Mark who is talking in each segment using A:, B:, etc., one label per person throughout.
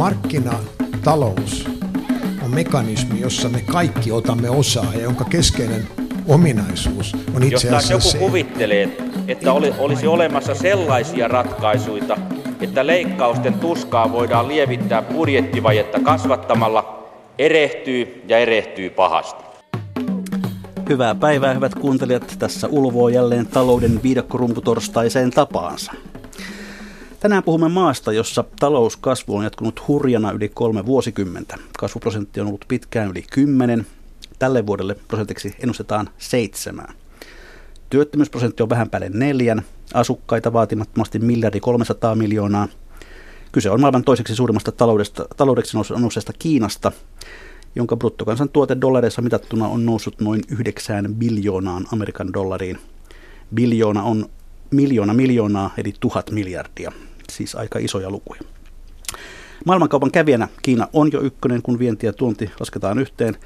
A: Markkinatalous on mekanismi, jossa me kaikki otamme osaa ja jonka keskeinen ominaisuus on itse
B: Jos taas
A: asiassa
B: joku
A: se,
B: kuvittelee, että oli, olisi olemassa sellaisia ratkaisuja, että leikkausten tuskaa voidaan lievittää budjettivajetta kasvattamalla, erehtyy ja erehtyy pahasti.
C: Hyvää päivää, hyvät kuuntelijat. Tässä ulvoo jälleen talouden viidakkorumputorstaiseen tapaansa. Tänään puhumme maasta, jossa talouskasvu on jatkunut hurjana yli kolme vuosikymmentä. Kasvuprosentti on ollut pitkään yli 10. Tälle vuodelle prosentiksi ennustetaan seitsemää. Työttömyysprosentti on vähän päälle neljän. Asukkaita vaatimattomasti miljardi 300 miljoonaa. Kyse on maailman toiseksi suurimmasta taloudesta, taloudeksi nousseesta Kiinasta, jonka bruttokansantuote dollareissa mitattuna on noussut noin 9 biljoonaan Amerikan dollariin. Biljoona on miljoona miljoonaa, eli tuhat miljardia, siis aika isoja lukuja. Maailmankaupan kävijänä Kiina on jo ykkönen, kun vienti ja tuonti lasketaan yhteen.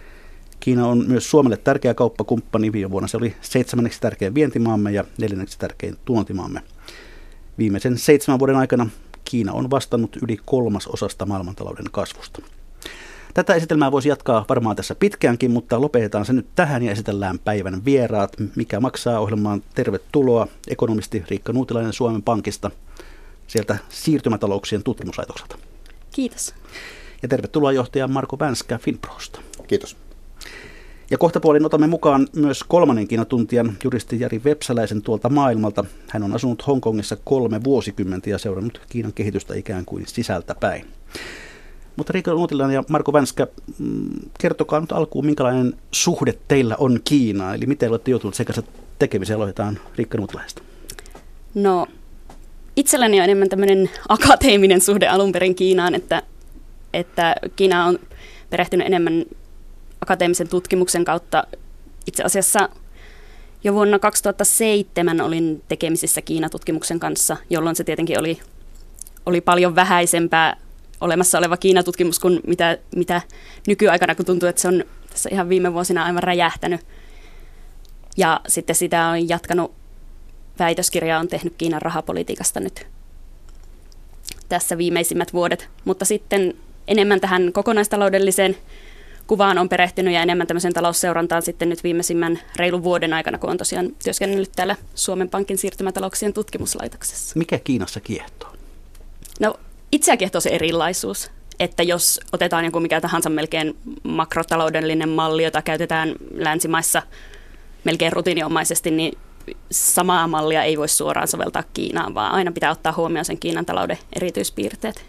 C: Kiina on myös Suomelle tärkeä kauppakumppani. Viime vuonna se oli seitsemänneksi tärkein vientimaamme ja neljänneksi tärkein tuontimaamme. Viimeisen seitsemän vuoden aikana Kiina on vastannut yli kolmas osasta maailmantalouden kasvusta. Tätä esitelmää voisi jatkaa varmaan tässä pitkäänkin, mutta lopetetaan se nyt tähän ja esitellään päivän vieraat. Mikä maksaa ohjelmaan tervetuloa ekonomisti Riikka Nuutilainen Suomen Pankista sieltä siirtymätalouksien tutkimuslaitokselta.
D: Kiitos.
C: Ja tervetuloa johtaja Marko Vänskä Finprosta.
E: Kiitos.
C: Ja kohta puolin otamme mukaan myös kolmannen Kiinatuntijan juristi Jari Vepsäläisen tuolta maailmalta. Hän on asunut Hongkongissa kolme vuosikymmentä ja seurannut Kiinan kehitystä ikään kuin sisältä päin. Mutta Riikka Nuutilainen ja Marko Vänskä, mm, kertokaa nyt alkuun, minkälainen suhde teillä on Kiinaan, eli miten olette joutuneet sekä tekemiseen, aloitetaan Riikka Nuutilaisesta.
D: No, itselläni on enemmän tämmöinen akateeminen suhde alun perin Kiinaan, että, että Kiina on perehtynyt enemmän akateemisen tutkimuksen kautta. Itse asiassa jo vuonna 2007 olin tekemisissä Kiinatutkimuksen kanssa, jolloin se tietenkin oli, oli paljon vähäisempää olemassa oleva Kiinatutkimus kuin mitä, mitä nykyaikana, kun tuntuu, että se on tässä ihan viime vuosina aivan räjähtänyt. Ja sitten sitä on jatkanut, väitöskirjaa on tehnyt Kiinan rahapolitiikasta nyt tässä viimeisimmät vuodet. Mutta sitten enemmän tähän kokonaistaloudelliseen kuvaan on perehtynyt ja enemmän tämmöisen talousseurantaan sitten nyt viimeisimmän reilun vuoden aikana, kun on tosiaan työskennellyt täällä Suomen Pankin siirtymätalouksien tutkimuslaitoksessa.
C: Mikä Kiinassa kiehtoo?
D: No itseä kiehtoo se erilaisuus. Että jos otetaan joku mikä tahansa melkein makrotaloudellinen malli, jota käytetään länsimaissa melkein rutiiniomaisesti, niin samaa mallia ei voi suoraan soveltaa Kiinaan, vaan aina pitää ottaa huomioon sen Kiinan talouden erityispiirteet.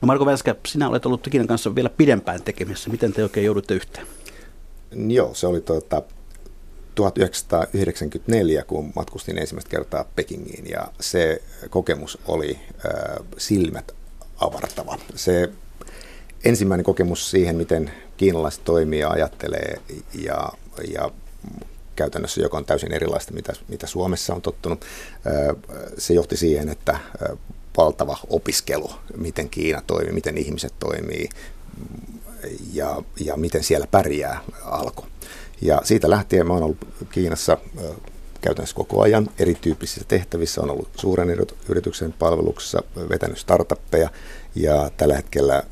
C: No Marko Vänskä, sinä olet ollut Kiinan kanssa vielä pidempään tekemisissä. Miten te oikein joudutte yhteen?
E: Joo, se oli tuota, 1994, kun matkustin ensimmäistä kertaa Pekingiin ja se kokemus oli äh, silmät avartava. Se ensimmäinen kokemus siihen, miten kiinalaiset toimii ja ajattelee ja, ja käytännössä, joka on täysin erilaista, mitä, mitä Suomessa on tottunut, se johti siihen, että valtava opiskelu, miten Kiina toimii, miten ihmiset toimii ja, ja miten siellä pärjää alkoi. Ja siitä lähtien mä oon ollut Kiinassa käytännössä koko ajan erityyppisissä tehtävissä. On ollut suuren yrityksen palveluksessa, vetänyt startuppeja ja tällä hetkellä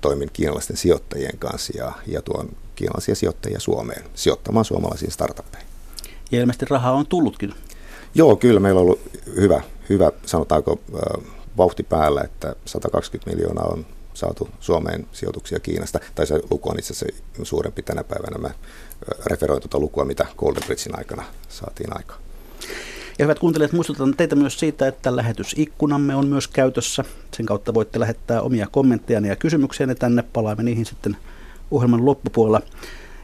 E: toimin kiinalaisten sijoittajien kanssa ja, ja tuon kiinalaisia sijoittajia Suomeen sijoittamaan suomalaisiin startuppeihin.
C: Ja ilmeisesti rahaa on tullutkin.
E: Joo, kyllä meillä on ollut hyvä, hyvä sanotaanko vauhti päällä, että 120 miljoonaa on saatu Suomeen sijoituksia Kiinasta, tai se luku on itse asiassa suurempi tänä päivänä. Mä referoin tuota lukua, mitä Golden Bridgein aikana saatiin aikaan.
C: Ja hyvät kuuntelijat, muistutan teitä myös siitä, että lähetysikkunamme on myös käytössä. Sen kautta voitte lähettää omia kommentteja ja kysymyksiä tänne. Palaamme niihin sitten ohjelman loppupuolella.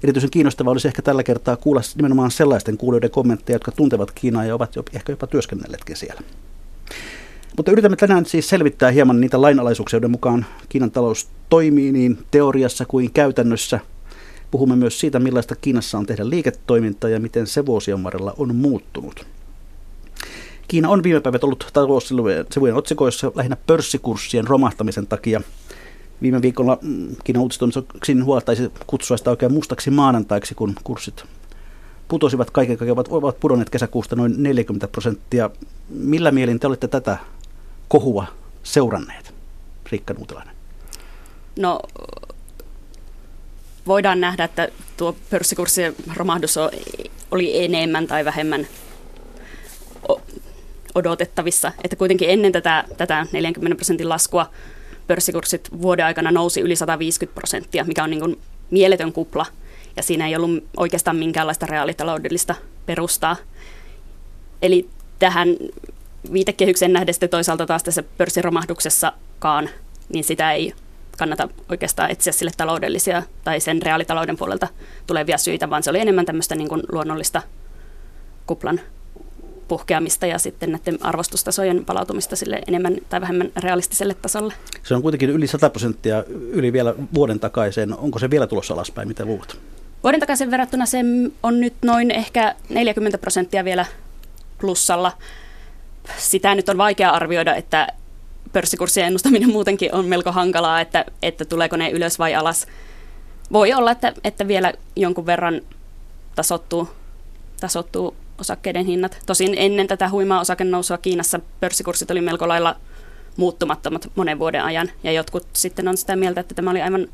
C: Erityisen kiinnostavaa olisi ehkä tällä kertaa kuulla nimenomaan sellaisten kuulijoiden kommentteja, jotka tuntevat Kiinaa ja ovat jo, ehkä jopa työskennelleetkin siellä. Mutta yritämme tänään siis selvittää hieman niitä lainalaisuuksia, joiden mukaan Kiinan talous toimii niin teoriassa kuin käytännössä. Puhumme myös siitä, millaista Kiinassa on tehdä liiketoimintaa ja miten se vuosien varrella on muuttunut. Kiina on viime päivät ollut taloussivujen otsikoissa lähinnä pörssikurssien romahtamisen takia. Viime viikolla mm, Kiinan uutistoimisto Xinhua taisi kutsua sitä oikein mustaksi maanantaiksi, kun kurssit putosivat kaiken kaikkiaan, ovat pudonneet kesäkuusta noin 40 prosenttia. Millä mielin te olette tätä kohua seuranneet? Riikka Nuutilainen?
D: No voidaan nähdä, että tuo pörssikurssien romahdus oli enemmän tai vähemmän odotettavissa. Että kuitenkin ennen tätä, tätä 40 prosentin laskua pörssikurssit vuoden aikana nousi yli 150 prosenttia, mikä on niin kuin mieletön kupla. Ja siinä ei ollut oikeastaan minkäänlaista reaalitaloudellista perustaa. Eli tähän viitekehyksen nähden sitten toisaalta taas tässä pörssiromahduksessakaan, niin sitä ei kannata oikeastaan etsiä sille taloudellisia tai sen reaalitalouden puolelta tulevia syitä, vaan se oli enemmän tämmöistä niin kuin luonnollista kuplan puhkeamista ja sitten näiden arvostustasojen palautumista sille enemmän tai vähemmän realistiselle tasolle.
C: Se on kuitenkin yli 100 prosenttia yli vielä vuoden takaiseen. Onko se vielä tulossa alaspäin? Mitä luulet?
D: Vuoden takaisin verrattuna se on nyt noin ehkä 40 prosenttia vielä plussalla. Sitä nyt on vaikea arvioida, että pörssikurssien ennustaminen muutenkin on melko hankalaa, että, että tuleeko ne ylös vai alas. Voi olla, että, että vielä jonkun verran tasottuu, tasottuu osakkeiden hinnat. Tosin ennen tätä huimaa osakenousua Kiinassa pörssikurssit oli melko lailla muuttumattomat monen vuoden ajan, ja jotkut sitten on sitä mieltä, että tämä oli aivan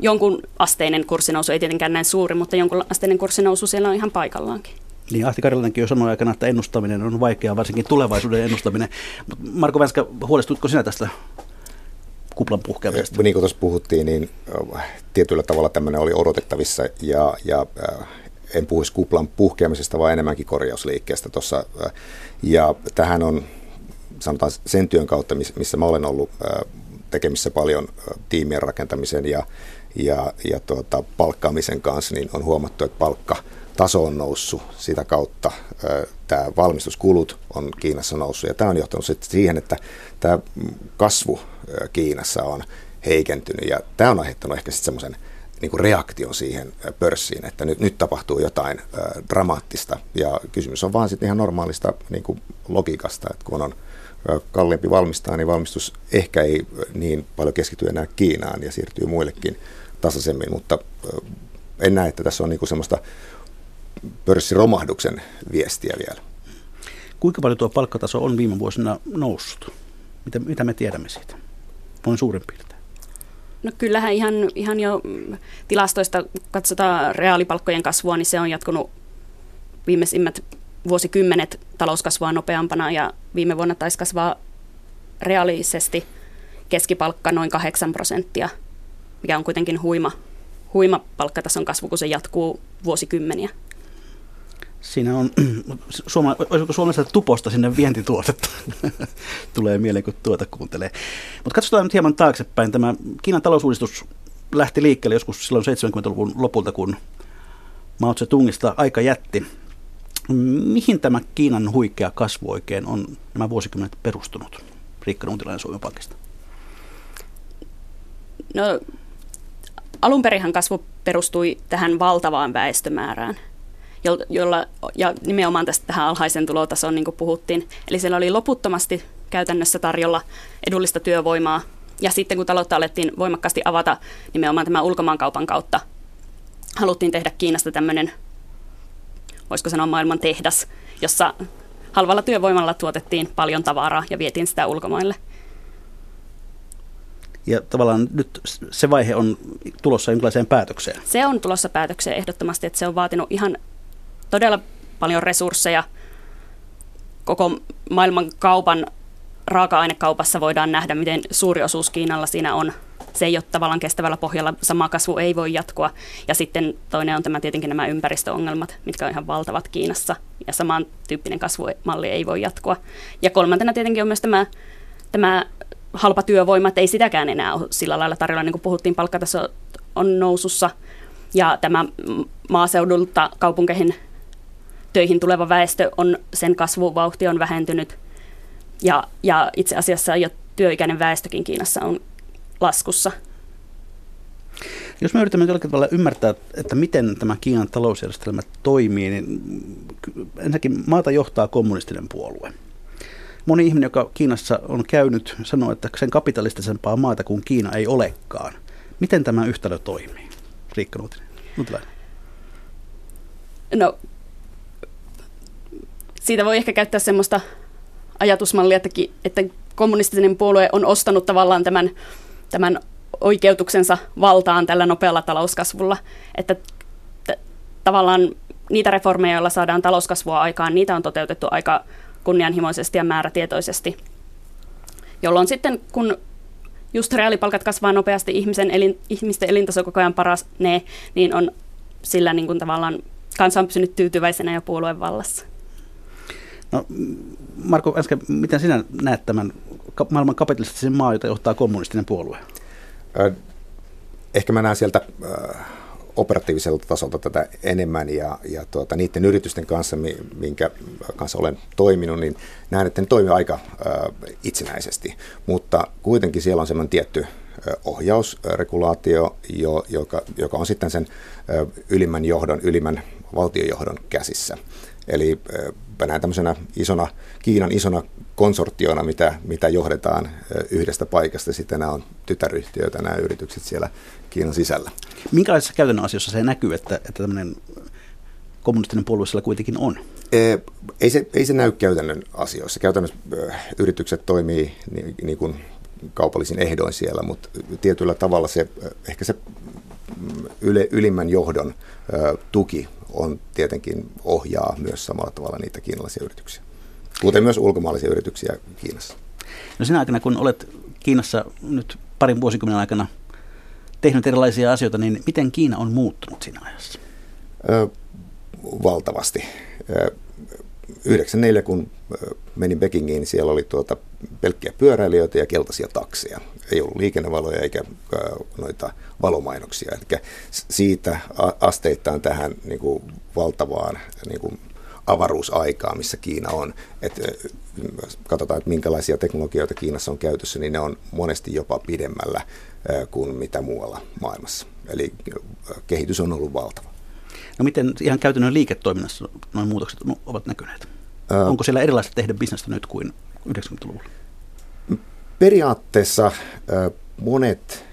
D: jonkun asteinen kurssinousu, ei tietenkään näin suuri, mutta jonkun asteinen kurssinousu siellä on ihan paikallaankin.
C: Niin Ahti Karilanenkin jo sanoi aikana, että ennustaminen on vaikeaa, varsinkin tulevaisuuden ennustaminen. Marko Vänskä, huolestutko sinä tästä kuplan puhkeamisesta?
E: Niin kuin tuossa puhuttiin, niin tietyllä tavalla tämmöinen oli odotettavissa ja, ja en puhuisi kuplan puhkeamisesta, vaan enemmänkin korjausliikkeestä tuossa. Ja tähän on sanotaan sen työn kautta, missä mä olen ollut tekemissä paljon tiimien rakentamisen ja, ja, ja tuota, palkkaamisen kanssa, niin on huomattu, että palkka taso on noussut sitä kautta. Tämä valmistuskulut on Kiinassa noussut. Ja tämä on johtanut sitten siihen, että tämä kasvu Kiinassa on heikentynyt. Ja tämä on aiheuttanut ehkä sitten semmoisen niin reaktion siihen pörssiin, että nyt, nyt tapahtuu jotain ä, dramaattista. Ja kysymys on vaan sitten ihan normaalista niin kuin logiikasta, että kun on kalliimpi valmistaa, niin valmistus ehkä ei niin paljon keskity enää Kiinaan ja siirtyy muillekin tasaisemmin, mutta en näe, että tässä on niin kuin semmoista pörssiromahduksen viestiä vielä.
C: Kuinka paljon tuo palkkataso on viime vuosina noussut? Mitä, mitä me tiedämme siitä? Noin suurin piirtein.
D: No kyllähän ihan, ihan jo tilastoista katsotaan reaalipalkkojen kasvua, niin se on jatkunut viimeisimmät vuosikymmenet talouskasvua nopeampana ja viime vuonna taisi kasvaa reaalisesti keskipalkka noin 8 prosenttia, mikä on kuitenkin huima, huima palkkatason kasvu, kun se jatkuu vuosikymmeniä.
C: Siinä on, Suoma, Suomessa tuposta sinne vientituotetta? Tulee mieleen, kun tuota kuuntelee. Mutta katsotaan nyt hieman taaksepäin. Tämä Kiinan talousuudistus lähti liikkeelle joskus silloin 70-luvun lopulta, kun Mao Tse-tungista aika jätti. Mihin tämä Kiinan huikea kasvu oikein on nämä vuosikymmenet perustunut? Riikka Nuutilainen Suomen Pankista.
D: No, alun kasvu perustui tähän valtavaan väestömäärään – jolla, ja nimenomaan tästä tähän alhaisen tulotason, niin kuin puhuttiin. Eli siellä oli loputtomasti käytännössä tarjolla edullista työvoimaa. Ja sitten kun taloutta alettiin voimakkaasti avata nimenomaan tämän ulkomaankaupan kautta, haluttiin tehdä Kiinasta tämmöinen, voisiko sanoa maailman tehdas, jossa halvalla työvoimalla tuotettiin paljon tavaraa ja vietiin sitä ulkomaille.
C: Ja tavallaan nyt se vaihe on tulossa jonkinlaiseen päätökseen.
D: Se on tulossa päätökseen ehdottomasti, että se on vaatinut ihan todella paljon resursseja. Koko maailman kaupan raaka-ainekaupassa voidaan nähdä, miten suuri osuus Kiinalla siinä on. Se ei ole tavallaan kestävällä pohjalla, sama kasvu ei voi jatkua. Ja sitten toinen on tämä tietenkin nämä ympäristöongelmat, mitkä on ihan valtavat Kiinassa. Ja samantyyppinen kasvumalli ei voi jatkua. Ja kolmantena tietenkin on myös tämä, tämä halpa työvoima, että ei sitäkään enää ole sillä lailla tarjolla, niin kuin puhuttiin, palkkataso on nousussa. Ja tämä maaseudulta kaupunkeihin töihin tuleva väestö on, sen kasvuvauhti on vähentynyt ja, ja itse asiassa jo työikäinen väestökin Kiinassa on laskussa.
C: Jos me yritämme jollakin tavalla ymmärtää, että miten tämä Kiinan talousjärjestelmä toimii, niin ensinnäkin maata johtaa kommunistinen puolue. Moni ihminen, joka Kiinassa on käynyt, sanoo, että sen kapitalistisempaa maata kuin Kiina ei olekaan. Miten tämä yhtälö toimii? Riikka Nuutinen.
D: No siitä voi ehkä käyttää semmoista ajatusmallia, että, että kommunistinen puolue on ostanut tavallaan tämän, tämän oikeutuksensa valtaan tällä nopealla talouskasvulla. Että t- tavallaan niitä reformeja, joilla saadaan talouskasvua aikaan, niitä on toteutettu aika kunnianhimoisesti ja määrätietoisesti. Jolloin sitten, kun just reaalipalkat kasvaa nopeasti, ihmisen elin, ihmisten elintaso koko ajan paranee, niin on sillä niin kuin tavallaan kansa on pysynyt tyytyväisenä ja puolueen vallassa.
C: No, Marko äsken, miten sinä näet tämän maailman kapitalistisen maa, jota johtaa kommunistinen puolue?
E: Ehkä mä näen sieltä operatiiviselta tasolta tätä enemmän ja, ja tuota, niiden yritysten kanssa, minkä kanssa olen toiminut, niin näen, että ne toimii aika itsenäisesti, mutta kuitenkin siellä on semmoinen tietty ohjausregulaatio, jo, joka, joka on sitten sen ylimmän johdon, ylimmän valtiojohdon käsissä. Eli näen tämmöisenä isona, Kiinan isona konsortiona, mitä, mitä johdetaan yhdestä paikasta. Sitten nämä on tytäryhtiöitä, nämä yritykset siellä Kiinan sisällä.
C: Minkälaisissa käytännön asioissa se näkyy, että, että tämmöinen kommunistinen puolue siellä kuitenkin on?
E: Ei se, ei se näy käytännön asioissa. Käytännössä yritykset toimii niin, niin kuin kaupallisin ehdoin siellä, mutta tietyllä tavalla se, ehkä se mm, yle, ylimmän johdon tuki on tietenkin ohjaa myös samalla tavalla niitä kiinalaisia yrityksiä, kuten myös ulkomaalaisia yrityksiä Kiinassa.
C: No sinä aikana, kun olet Kiinassa nyt parin vuosikymmenen aikana tehnyt erilaisia asioita, niin miten Kiina on muuttunut siinä ajassa?
E: Ö, valtavasti. 94, kun menin Pekingiin, niin siellä oli tuota pelkkiä pyöräilijöitä ja keltaisia takseja. Ei ollut liikennevaloja eikä noita valomainoksia. Eli siitä asteittain tähän niin kuin valtavaan niin kuin avaruusaikaa, missä Kiina on. Et katsotaan, että minkälaisia teknologioita Kiinassa on käytössä, niin ne on monesti jopa pidemmällä kuin mitä muualla maailmassa. Eli kehitys on ollut valtava.
C: No miten ihan käytännön liiketoiminnassa noin muutokset ovat näkyneet? Ää, Onko siellä erilaista tehdä bisnestä nyt kuin 90-luvulla?
E: Periaatteessa monet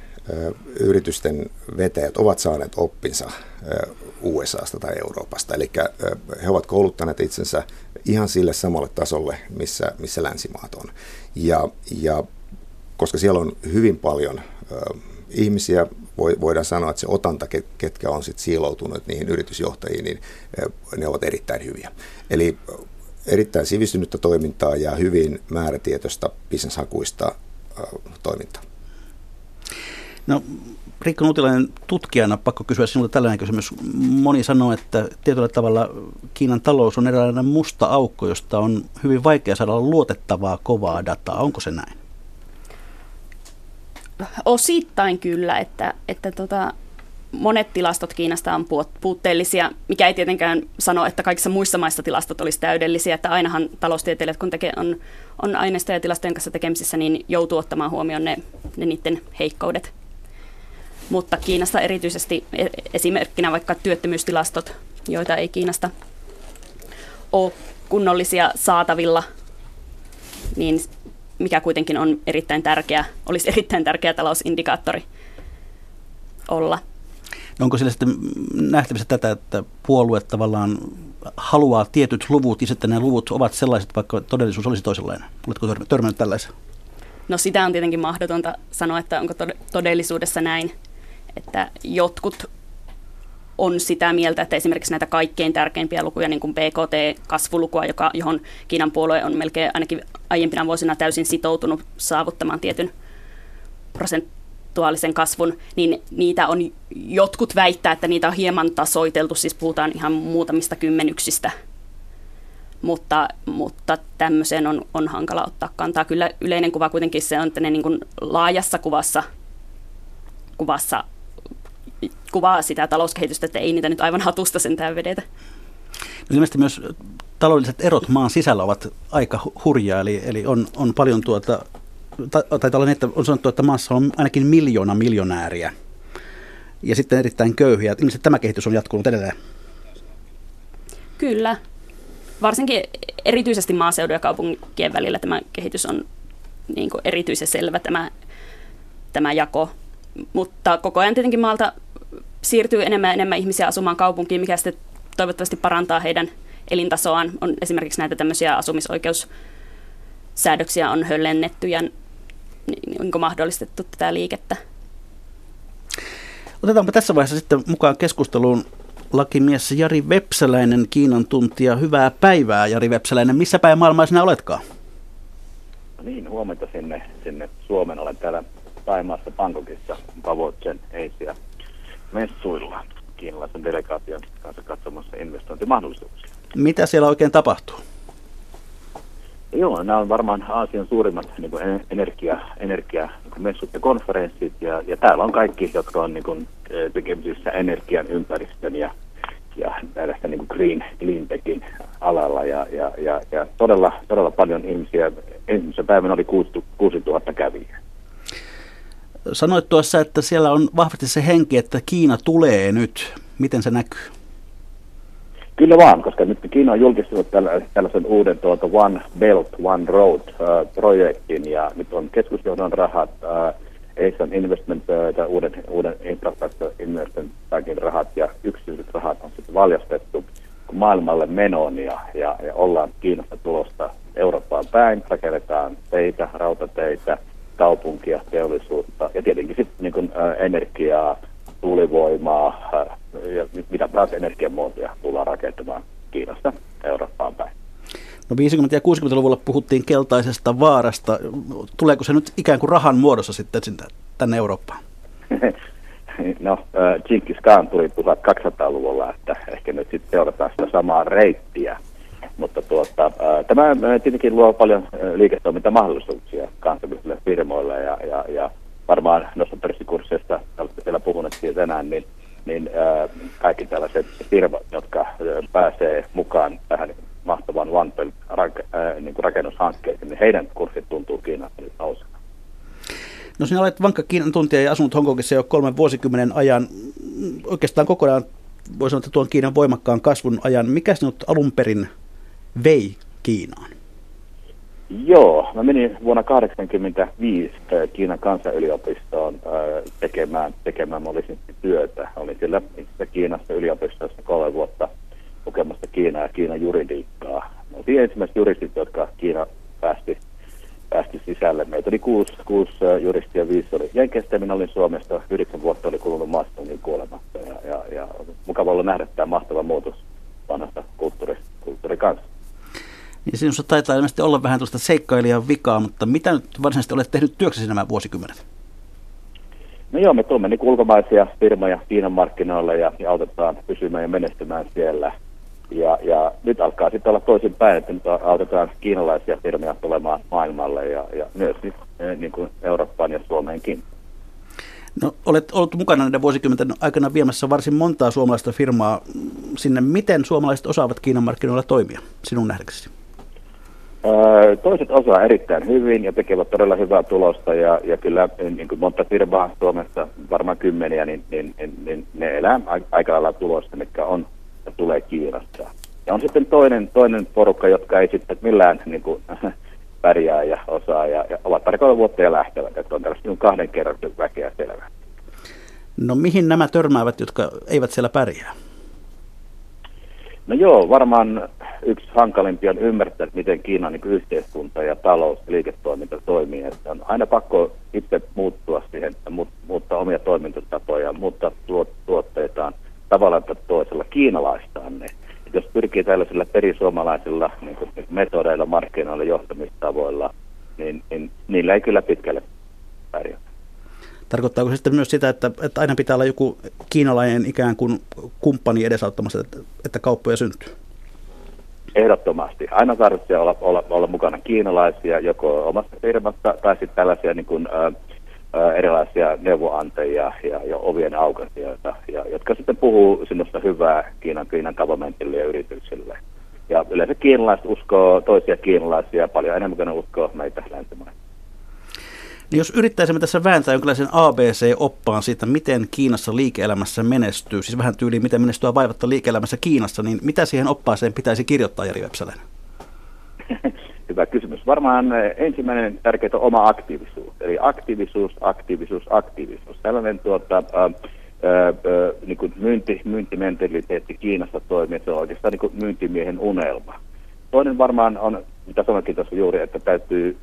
E: yritysten vetäjät ovat saaneet oppinsa USAsta tai Euroopasta. Eli he ovat kouluttaneet itsensä ihan sille samalle tasolle, missä, missä länsimaat on. Ja, ja koska siellä on hyvin paljon ihmisiä, voidaan sanoa, että se otanta, ketkä on sitten siiloutuneet niihin yritysjohtajiin, niin ne ovat erittäin hyviä. Eli erittäin sivistynyttä toimintaa ja hyvin määrätietoista bisneshakuista toimintaa.
C: No, Riikka Nutilainen tutkijana, pakko kysyä sinulta tällainen kysymys. Moni sanoo, että tietyllä tavalla Kiinan talous on eräänlainen musta aukko, josta on hyvin vaikea saada luotettavaa, kovaa dataa. Onko se näin?
D: Osittain kyllä, että, että tota, monet tilastot Kiinasta on puutteellisia, mikä ei tietenkään sano, että kaikissa muissa maissa tilastot olisi täydellisiä, että ainahan taloustieteilijät, kun tekee, on, on aineista ja tilastojen kanssa tekemisissä, niin joutuu ottamaan huomioon ne, ne niiden heikkoudet. Mutta Kiinasta erityisesti e, esimerkkinä vaikka työttömyystilastot, joita ei Kiinasta ole kunnollisia saatavilla, niin mikä kuitenkin on erittäin tärkeä, olisi erittäin tärkeä talousindikaattori olla.
C: No onko sillä sitten nähtävissä tätä, että puolue tavallaan haluaa tietyt luvut, ja sitten ne luvut ovat sellaiset, vaikka todellisuus olisi toisenlainen? Oletko törmännyt tällaisen?
D: No sitä on tietenkin mahdotonta sanoa, että onko todellisuudessa näin, että jotkut on sitä mieltä, että esimerkiksi näitä kaikkein tärkeimpiä lukuja, niin kuin PKT-kasvulukua, joka, johon Kiinan puolue on melkein ainakin aiempina vuosina täysin sitoutunut saavuttamaan tietyn prosentuaalisen kasvun, niin niitä on jotkut väittää, että niitä on hieman tasoiteltu, siis puhutaan ihan muutamista kymmenyksistä. Mutta, mutta tämmöiseen on, on hankala ottaa kantaa. Kyllä yleinen kuva kuitenkin se on, että ne niin kuin laajassa kuvassa, kuvassa kuvaa sitä talouskehitystä, että ei niitä nyt aivan hatusta sentään vedetä.
C: No ilmeisesti myös taloudelliset erot maan sisällä ovat aika hurjaa, eli, eli on, on paljon tuota, tai olla niin, että on sanottu, että maassa on ainakin miljoona miljonääriä ja sitten erittäin köyhiä. Ilmeisesti tämä kehitys on jatkunut edelleen.
D: Kyllä. Varsinkin erityisesti maaseudun ja kaupunkien välillä tämä kehitys on niin erityisen selvä tämä, tämä jako. Mutta koko ajan tietenkin maalta siirtyy enemmän ja enemmän ihmisiä asumaan kaupunkiin, mikä sitten toivottavasti parantaa heidän elintasoaan. On esimerkiksi näitä tämmöisiä asumisoikeus säädöksiä on höllennetty ja niin mahdollistettu tätä liikettä.
C: Otetaanpa tässä vaiheessa sitten mukaan keskusteluun lakimies Jari Vepsäläinen, Kiinan tuntija. Hyvää päivää, Jari Vepsäläinen. Missä päin maailmaa sinä oletkaan?
F: Niin, huomenta sinne, sinne Suomen. Olen täällä Taimaassa Bangkokissa Pavotsen Asia messuilla kiinalaisen delegaation kanssa katsomassa investointimahdollisuuksia.
C: Mitä siellä oikein tapahtuu?
F: Joo, nämä on varmaan Aasian suurimmat niin kuin energia, energia niin kuin messut ja konferenssit, ja, ja täällä on kaikki, jotka on niin kuin, eh, tekemisissä energian, ympäristön ja, ja tällaista niin kuin green, clean techin alalla, ja, ja, ja, ja todella, todella paljon ihmisiä. Ensimmäisen päivänä oli 6000 kävijää.
C: Sanoit tuossa, että siellä on vahvasti se henki, että Kiina tulee nyt. Miten se näkyy?
F: Kyllä vaan, koska nyt Kiina on julkistunut tällaisen uuden tuota One Belt, One Road uh, projektin ja nyt on keskusjohdon rahat, uh, Asian Investment, uh, uuden, uuden Infrastructure Investment Bankin rahat ja yksityiset rahat on sitten valjastettu maailmalle menoon ja, ja, ja ollaan Kiinasta tulosta Eurooppaan päin, rakennetaan teitä, rautateitä, kaupunkia, teollisuutta ja tietenkin sitten niin kuin, uh, energiaa, tuulivoimaa ja mitä taas energiamuotoja tullaan rakentamaan Kiinasta Eurooppaan päin.
C: No 50- ja 60-luvulla puhuttiin keltaisesta vaarasta. Tuleeko se nyt ikään kuin rahan muodossa sitten tänne Eurooppaan?
F: no, Genghis Khan tuli 1200-luvulla, että ehkä nyt sitten seurataan sitä samaa reittiä. Mutta tuota, tämä tietenkin luo paljon liiketoimintamahdollisuuksia kansallisille firmoille ja, ja, ja varmaan noista pörssikursseista, olette siellä puhuneet tänään, niin, niin ää, kaikki tällaiset firmat, jotka ää, pääsee mukaan tähän mahtavan OnePel niin rakennushankkeeseen, niin heidän kurssit tuntuu Kiinassa nyt.
C: No sinä olet vankka Kiinan tuntija ja asunut Hongkongissa jo kolmen vuosikymmenen ajan. Oikeastaan kokonaan voi sanoa, että tuon Kiinan voimakkaan kasvun ajan. Mikä sinut alun perin vei Kiinaan?
F: Joo, mä menin vuonna 1985 äh, Kiinan kansanyliopistoon äh, tekemään, tekemään mä olisin työtä. Olin siellä itse Kiinassa yliopistossa kolme vuotta lukemassa Kiinaa ja Kiinan juridiikkaa. Mä olin ensimmäiset juristit, jotka Kiina päästi, päästi sisälle. Meitä oli kuusi, kuusi äh, juristia, viisi oli Jenkeistä, minä olin Suomesta, yhdeksän vuotta oli kulunut Maastongin kuolemasta ja, ja, ja mukava olla nähdä tämä mahtava muutos vanhasta kulttuuri, kulttuuri kanssa.
C: Niin sinussa taitaa ilmeisesti olla vähän tuosta seikkailijan vikaa, mutta mitä nyt varsinaisesti olet tehnyt työksesi nämä vuosikymmenet?
F: No joo, me tuomme niin ulkomaisia firmoja Kiinan markkinoille ja, ja autetaan pysymään ja menestymään siellä. Ja, ja nyt alkaa sitten olla toisinpäin, että nyt autetaan kiinalaisia firmoja tulemaan maailmalle ja, ja myös niin, niin kuin Eurooppaan ja Suomeenkin.
C: No, olet ollut mukana näiden vuosikymmenten aikana viemässä varsin montaa suomalaista firmaa sinne. Miten suomalaiset osaavat Kiinan markkinoilla toimia sinun nähdäksesi?
F: Toiset osaa erittäin hyvin ja tekevät todella hyvää tulosta ja, ja kyllä niin kuin monta firmaa Suomessa, varmaan kymmeniä, niin, niin, niin, niin ne elää aika lailla tulosta, mikä on ja tulee Kiinasta. Ja on sitten toinen, toinen porukka, jotka ei sitten millään niin kuin, pärjää ja osaa ja, ja ovat pari vuotta ja lähtevät. Että on tällaista niin kahden kerran väkeä selvä.
C: No mihin nämä törmäävät, jotka eivät siellä pärjää?
F: No joo, varmaan yksi hankalimpia on ymmärtää, miten Kiinan niin yhteiskunta ja talous ja liiketoiminta toimii. Että on aina pakko itse muuttua siihen, muuttaa omia toimintatapoja, muuttaa tuot, tuotteitaan tavallaan tai toisella kiinalaistaan ne. jos pyrkii tällaisilla perisuomalaisilla niin metodeilla, markkinoilla, johtamistavoilla, niin, niin niillä ei kyllä pitkälle pärjää.
C: Tarkoittaako se sitten myös sitä, että, että aina pitää olla joku kiinalainen ikään kuin kumppani edesauttamassa, että, että kauppoja syntyy?
F: Ehdottomasti. Aina tarvitsee olla, olla, olla mukana kiinalaisia, joko omassa firmassa tai sitten tällaisia niin kuin, ä, ä, erilaisia neuvoantajia ja, ja ovien aukaisijoita, ja, jotka sitten puhuu sinusta hyvää Kiinan, Kiinan governmentille ja yrityksille. Ja yleensä kiinalaiset uskoo toisia kiinalaisia paljon enemmän kuin ne uskoo meitä länsimaita.
C: Niin jos yrittäisimme tässä vääntää jonkinlaisen ABC-oppaan siitä, miten Kiinassa liike-elämässä menestyy, siis vähän tyyliin, miten menestyä vaivatta liike-elämässä Kiinassa, niin mitä siihen oppaaseen pitäisi kirjoittaa, Jari Vepsäläinen?
F: Hyvä kysymys. Varmaan eh, ensimmäinen tärkeä on oma aktiivisuus. Eli aktiivisuus, aktiivisuus, aktiivisuus. Tällainen tuota, ä, ä, ä, niin kuin myynti, myyntimentaliteetti Kiinassa toimii, se on oikeastaan niin kuin myyntimiehen unelma toinen varmaan on, mitä sanoinkin tuossa juuri, että täytyy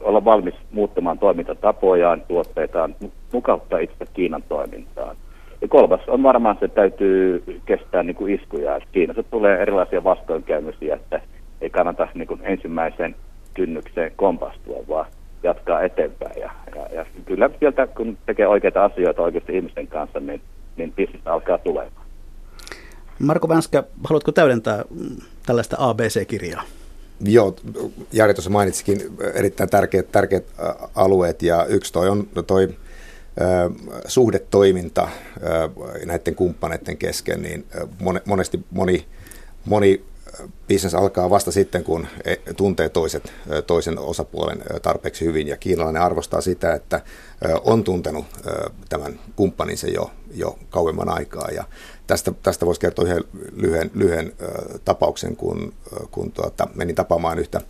F: olla valmis muuttamaan toimintatapojaan, tuotteitaan, mukauttaa itse Kiinan toimintaan. Ja kolmas on varmaan se, että täytyy kestää niin kuin iskuja. Kiinassa tulee erilaisia vastoinkäymisiä, että ei kannata niin kuin ensimmäisen kynnykseen kompastua, vaan jatkaa eteenpäin. Ja, ja, ja kyllä sieltä, kun tekee oikeita asioita oikeasti ihmisten kanssa, niin, niin bisnestä alkaa tulemaan.
C: Marko Vänskä, haluatko täydentää tällaista ABC-kirjaa?
E: Joo, Jari tuossa mainitsikin erittäin tärkeät, tärkeät alueet ja yksi toi on toi suhdetoiminta näiden kumppaneiden kesken, niin monesti moni, moni bisnes alkaa vasta sitten, kun e, tuntee toiset, toisen osapuolen tarpeeksi hyvin. Ja kiinalainen arvostaa sitä, että on tuntenut tämän kumppaninsa jo, jo kauemman aikaa. Ja tästä, tästä voisi kertoa yhden lyhyen, lyhyen tapauksen, kun, kun tuota, menin tapaamaan yhtä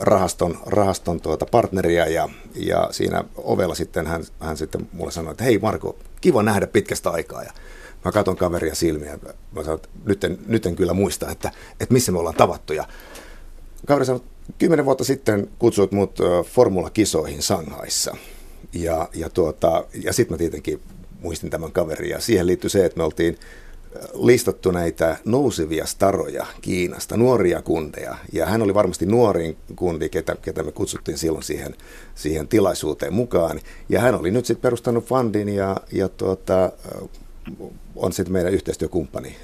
E: rahaston, rahaston tuota partneria ja, ja siinä ovella sitten hän, hän sitten mulle sanoi, että hei Marko, kiva nähdä pitkästä aikaa. Ja mä katson kaveria silmiä. Mä sanoin, että nyt en, nyt en kyllä muista, että, että missä me ollaan tavattu. Ja kaveri sanoi, kymmenen vuotta sitten kutsuit mut formulakisoihin Sanghaissa. Ja, ja, tuota, ja sitten mä tietenkin muistin tämän kaverin. Ja siihen liittyy se, että me oltiin listattu näitä nousevia staroja Kiinasta, nuoria kundeja. Ja hän oli varmasti nuorin kundi, ketä, ketä me kutsuttiin silloin siihen, siihen tilaisuuteen mukaan. Ja hän oli nyt sitten perustanut fundin ja, ja tuota, on sitten meidän yhteistyökumppani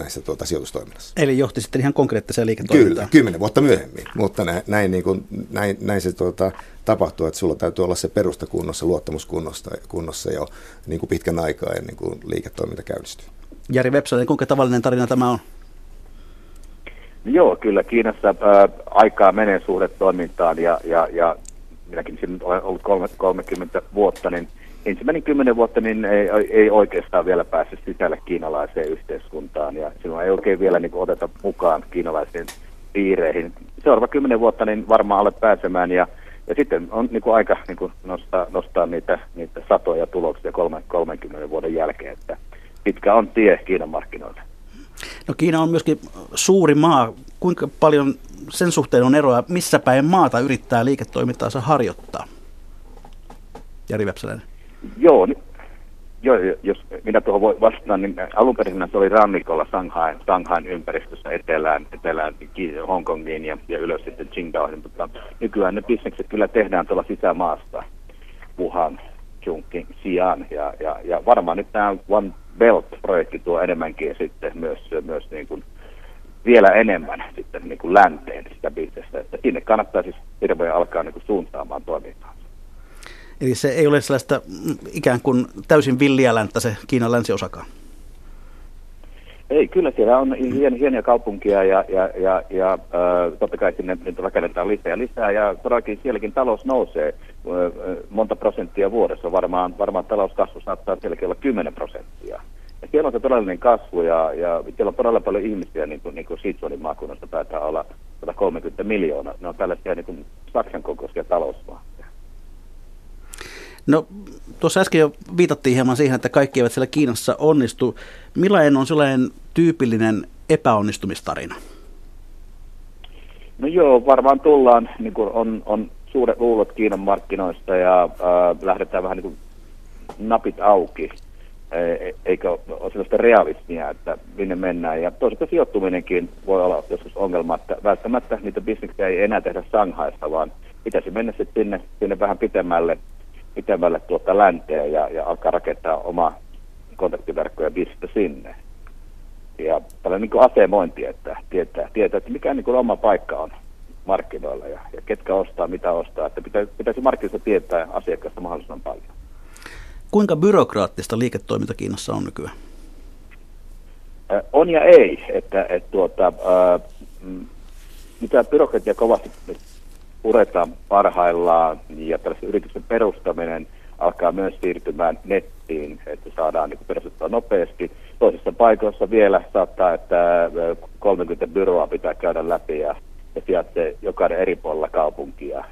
E: näissä tuota, sijoitustoiminnassa.
C: Eli johti sitten ihan konkreettiseen liiketoimintaan.
E: Kyllä, kymmenen vuotta myöhemmin, mutta näin, näin, niin kuin, näin, näin se tuota, tapahtuu, että sulla täytyy olla se perusta kunnossa, luottamus kunnossa, kunnossa jo niin kuin pitkän aikaa ennen kuin liiketoiminta käynnistyy.
C: Jari Vepsänen, kuinka tavallinen tarina tämä on?
F: Joo, kyllä Kiinassa ää, aikaa menee suhdetoimintaan ja, ja, ja minäkin siinä olen ollut 30 vuotta, niin ensimmäinen kymmenen vuotta niin ei, ei oikeastaan vielä pääse sisälle kiinalaiseen yhteiskuntaan ja silloin ei oikein vielä niin oteta mukaan kiinalaisiin piireihin. Seuraava kymmenen vuotta niin varmaan alle pääsemään ja, ja sitten on niin kuin, aika niin kuin, nostaa, nostaa niitä, niitä satoja tuloksia 30 vuoden jälkeen, että pitkä on tie Kiinan markkinoille.
C: No Kiina on myöskin suuri maa. Kuinka paljon sen suhteen on eroa, missä päin maata yrittää liiketoimintaansa harjoittaa? Jari Vepsäläinen.
F: Joo, joo, jos minä tuohon voi vastaan, niin alun perin se oli rannikolla Shanghain, Shanghain ympäristössä etelään, etelään Hongkongiin ja, ja ylös sitten Qingdaoihin, mutta nykyään ne bisnekset kyllä tehdään tuolla sisämaasta, Wuhan, Chongqing, Xi'an ja, ja, ja varmaan nyt tämä One Belt-projekti tuo enemmänkin sitten myös, myös niin kuin vielä enemmän sitten niin kuin länteen sitä bisnestä, että sinne kannattaa siis hirveän alkaa niin kuin suuntaamaan toimintaa.
C: Eli se ei ole sellaista mm, ikään kuin täysin villiä länttä se Kiinan länsiosakaan.
F: Ei, kyllä siellä on hien, hienoja kaupunkia ja, ja, ja, ja äh, totta kai sinne nyt rakennetaan lisää ja lisää ja todellakin sielläkin talous nousee monta prosenttia vuodessa. Varmaan, varmaan talouskasvu saattaa sielläkin olla 10 prosenttia. Ja siellä on se todellinen kasvu ja, ja siellä on todella paljon ihmisiä, niin kuin, niin kuin Sichuanin maakunnasta päätää olla 130 miljoonaa. Ne on tällaisia niin kuin Saksan kokoisia talousmaa.
C: No tuossa äsken jo viitattiin hieman siihen, että kaikki eivät siellä Kiinassa onnistu. Millainen on sellainen tyypillinen epäonnistumistarina?
F: No joo, varmaan tullaan, niin kuin on, on suuret luulot Kiinan markkinoista ja äh, lähdetään vähän niin kuin napit auki, e, eikä ole sellaista realismia, että minne mennään. Ja toisaalta sijoittuminenkin voi olla joskus ongelma, että välttämättä niitä bisneksiä ei enää tehdä Shanghaista, vaan pitäisi mennä sitten sinne, sinne vähän pitemmälle pitemmälle tuota länteen ja, ja alkaa rakentaa oma kontaktiverkko ja bisnestä sinne. Ja tällainen niin kuin asemointi, että tietää, tietää, että mikä niin kuin oma paikka on markkinoilla ja, ja ketkä ostaa, mitä ostaa. Että pitäisi, pitäisi markkinoista tietää asiakkaasta mahdollisimman paljon.
C: Kuinka byrokraattista liiketoiminta Kiinassa on nykyään?
F: Äh, on ja ei. Että, et tuota, äh, mitä byrokratia kovasti puretaan parhaillaan ja tällaisen yrityksen perustaminen alkaa myös siirtymään nettiin, että saadaan niin perustettua nopeasti. Toisissa paikoissa vielä saattaa, että 30 byroa pitää käydä läpi ja, ja sijaitsee jokainen eri puolella kaupunkia.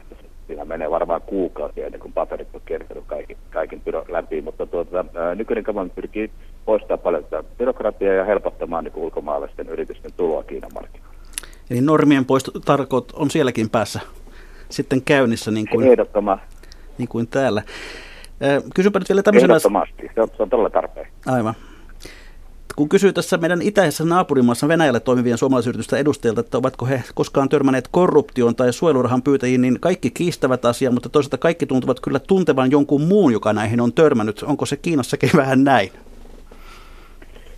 F: Siinä menee varmaan kuukausia ennen kuin paperit on kertonut kaikki, kaiken byro läpi, mutta tuota, nykyinen kaupungin pyrkii poistamaan paljon byrokratiaa ja helpottamaan niin ulkomaalaisten yritysten tuloa Kiinan markkinoille.
C: Eli normien poistotarkoit on sielläkin päässä sitten käynnissä niin kuin, niin kuin täällä. Kysypä nyt vielä tämmöisenä...
F: Ehdottomasti, se on, se on todella tarpeen.
C: Aivan. Kun kysyy tässä meidän itäisessä naapurimaassa Venäjällä toimivien suomalaisyritysten edustajilta, että ovatko he koskaan törmänneet korruptioon tai suojelurahan pyytäjiin, niin kaikki kiistävät asiaa, mutta toisaalta kaikki tuntuvat kyllä tuntevan jonkun muun, joka näihin on törmännyt. Onko se Kiinassakin vähän näin?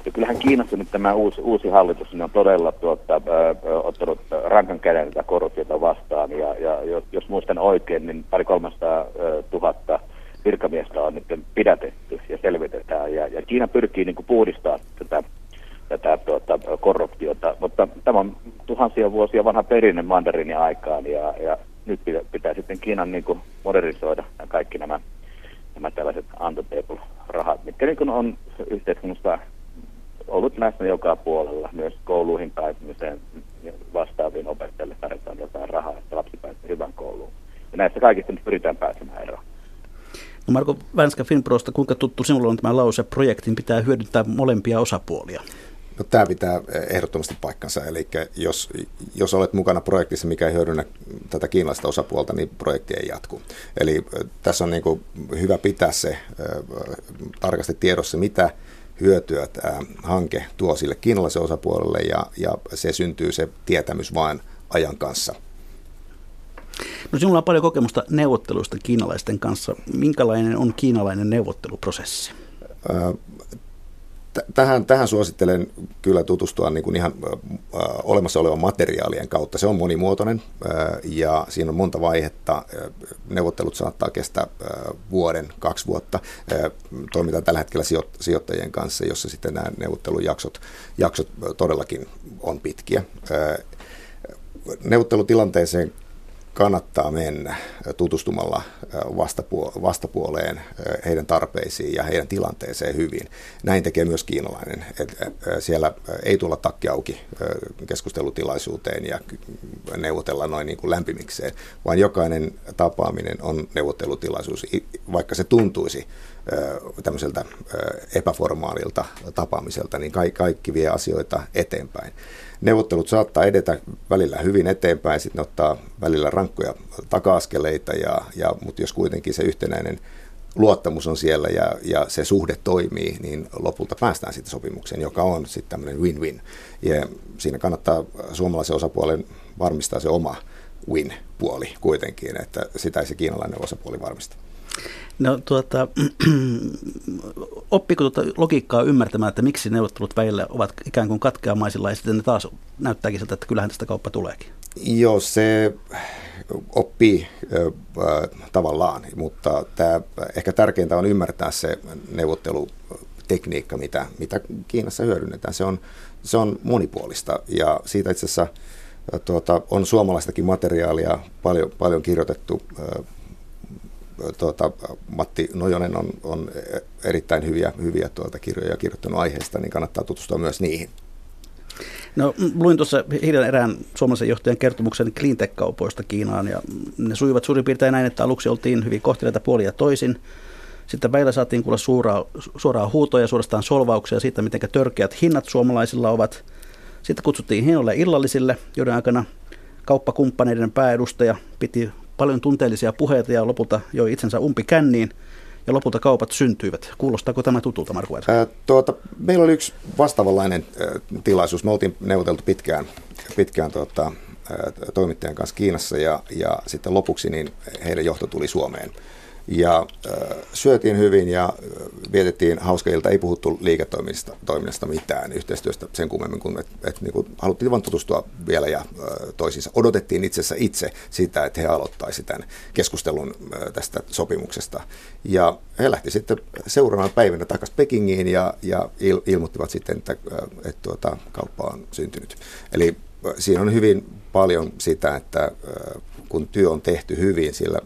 F: Ja kyllähän Kiinassa nyt tämä uusi, uusi hallitus niin on todella tuota, äh, ottanut rankan käden tätä korruptiota vastaan. Ja, ja jos, jos muistan oikein, niin pari kolmesta tuhatta virkamiestä on nyt pidätetty ja selvitetään. Ja, ja Kiina pyrkii niin puhdistamaan tätä, tätä tuota, korruptiota, mutta tämä on tuhansia vuosia vanha perinne mandarinin aikaan ja, ja nyt pitää, pitää sitten Kiinan niin modernisoida kaikki nämä, nämä tällaiset antotable-rahat, mitkä niin on yhteiskunnassa ollut läsnä joka puolella, myös kouluihin pääsemiseen vastaaviin opettajille tarjotaan jotain rahaa, että lapsi pääsee hyvän kouluun. Ja näistä kaikista nyt pyritään pääsemään eroon.
C: No Marko Vänskä Finprosta, kuinka tuttu sinulla on tämä lause, projektin pitää hyödyntää molempia osapuolia?
E: No, tämä pitää ehdottomasti paikkansa. Eli jos, jos olet mukana projektissa, mikä ei hyödynnä tätä kiinalaista osapuolta, niin projekti ei jatku. Eli tässä on niin kuin hyvä pitää se tarkasti tiedossa, mitä hyötyä tämä hanke tuo sille kiinalaisen osapuolelle ja, ja se syntyy se tietämys vain ajan kanssa.
C: No sinulla on paljon kokemusta neuvotteluista kiinalaisten kanssa. Minkälainen on kiinalainen neuvotteluprosessi?
E: Tähän, tähän suosittelen kyllä tutustua niin kuin ihan äh, olemassa olevan materiaalien kautta. Se on monimuotoinen äh, ja siinä on monta vaihetta. Neuvottelut saattaa kestää äh, vuoden, kaksi vuotta. Äh, toimitaan tällä hetkellä sijo- sijoittajien kanssa, jossa sitten nämä neuvottelujaksot jaksot todellakin on pitkiä. Äh, neuvottelutilanteeseen kannattaa mennä tutustumalla vastapuoleen, heidän tarpeisiin ja heidän tilanteeseen hyvin. Näin tekee myös kiinalainen. Siellä ei tulla takki auki keskustelutilaisuuteen ja neuvotella noin niin kuin lämpimikseen, vaan jokainen tapaaminen on neuvottelutilaisuus, vaikka se tuntuisi tämmöiseltä epäformaalilta tapaamiselta, niin kaikki vie asioita eteenpäin neuvottelut saattaa edetä välillä hyvin eteenpäin, sitten ottaa välillä rankkoja taka-askeleita, ja, ja, mutta jos kuitenkin se yhtenäinen luottamus on siellä ja, ja se suhde toimii, niin lopulta päästään sitten sopimukseen, joka on sitten tämmöinen win-win. Ja siinä kannattaa suomalaisen osapuolen varmistaa se oma win-puoli kuitenkin, että sitä ei se kiinalainen osapuoli varmista.
C: No tuota, oppiko tuota logiikkaa ymmärtämään, että miksi neuvottelut väillä ovat ikään kuin katkeamaisilla ja sitten ne taas näyttääkin siltä, että kyllähän tästä kauppa tuleekin?
E: Joo, se oppii äh, tavallaan, mutta tämä, ehkä tärkeintä on ymmärtää se neuvottelutekniikka, mitä, mitä Kiinassa hyödynnetään. Se on, se on monipuolista ja siitä itse asiassa tuota, on suomalaistakin materiaalia paljon, paljon kirjoitettu äh, tuota, Matti Nojonen on, on erittäin hyviä, hyviä tuota kirjoja kirjoittanut aiheesta, niin kannattaa tutustua myös niihin.
C: No, luin tuossa hiljan erään suomalaisen johtajan kertomuksen cleantech-kaupoista Kiinaan, ja ne sujuvat suurin piirtein näin, että aluksi oltiin hyvin kohteleita puolia toisin. Sitten väillä saatiin kuulla suoraa, suoraa huutoja, suorastaan solvauksia siitä, miten törkeät hinnat suomalaisilla ovat. Sitten kutsuttiin hinnoille illallisille, joiden aikana kauppakumppaneiden pääedustaja piti paljon tunteellisia puheita ja lopulta joi itsensä umpi känniin ja lopulta kaupat syntyivät. Kuulostaako tämä tutulta, Marko Ää,
E: tuota, Meillä oli yksi vastaavanlainen ä, tilaisuus. Me oltiin neuvoteltu pitkään, pitkään tuota, ä, toimittajan kanssa Kiinassa ja, ja sitten lopuksi niin heidän johto tuli Suomeen. Ja äh, syötiin hyvin ja vietettiin hauska ilta. Ei puhuttu liiketoiminnasta toiminnasta mitään yhteistyöstä sen kummemmin kuin, että et, niin haluttiin vain tutustua vielä ja äh, toisiinsa. Odotettiin itse asiassa itse sitä, että he aloittaisivat tämän keskustelun äh, tästä sopimuksesta. Ja he lähti sitten seuraavana päivänä takaisin Pekingiin ja, ja il, ilmoittivat sitten, että, äh, että tuota, kauppa on syntynyt. Eli siinä on hyvin paljon sitä, että kun työ on tehty hyvin sillä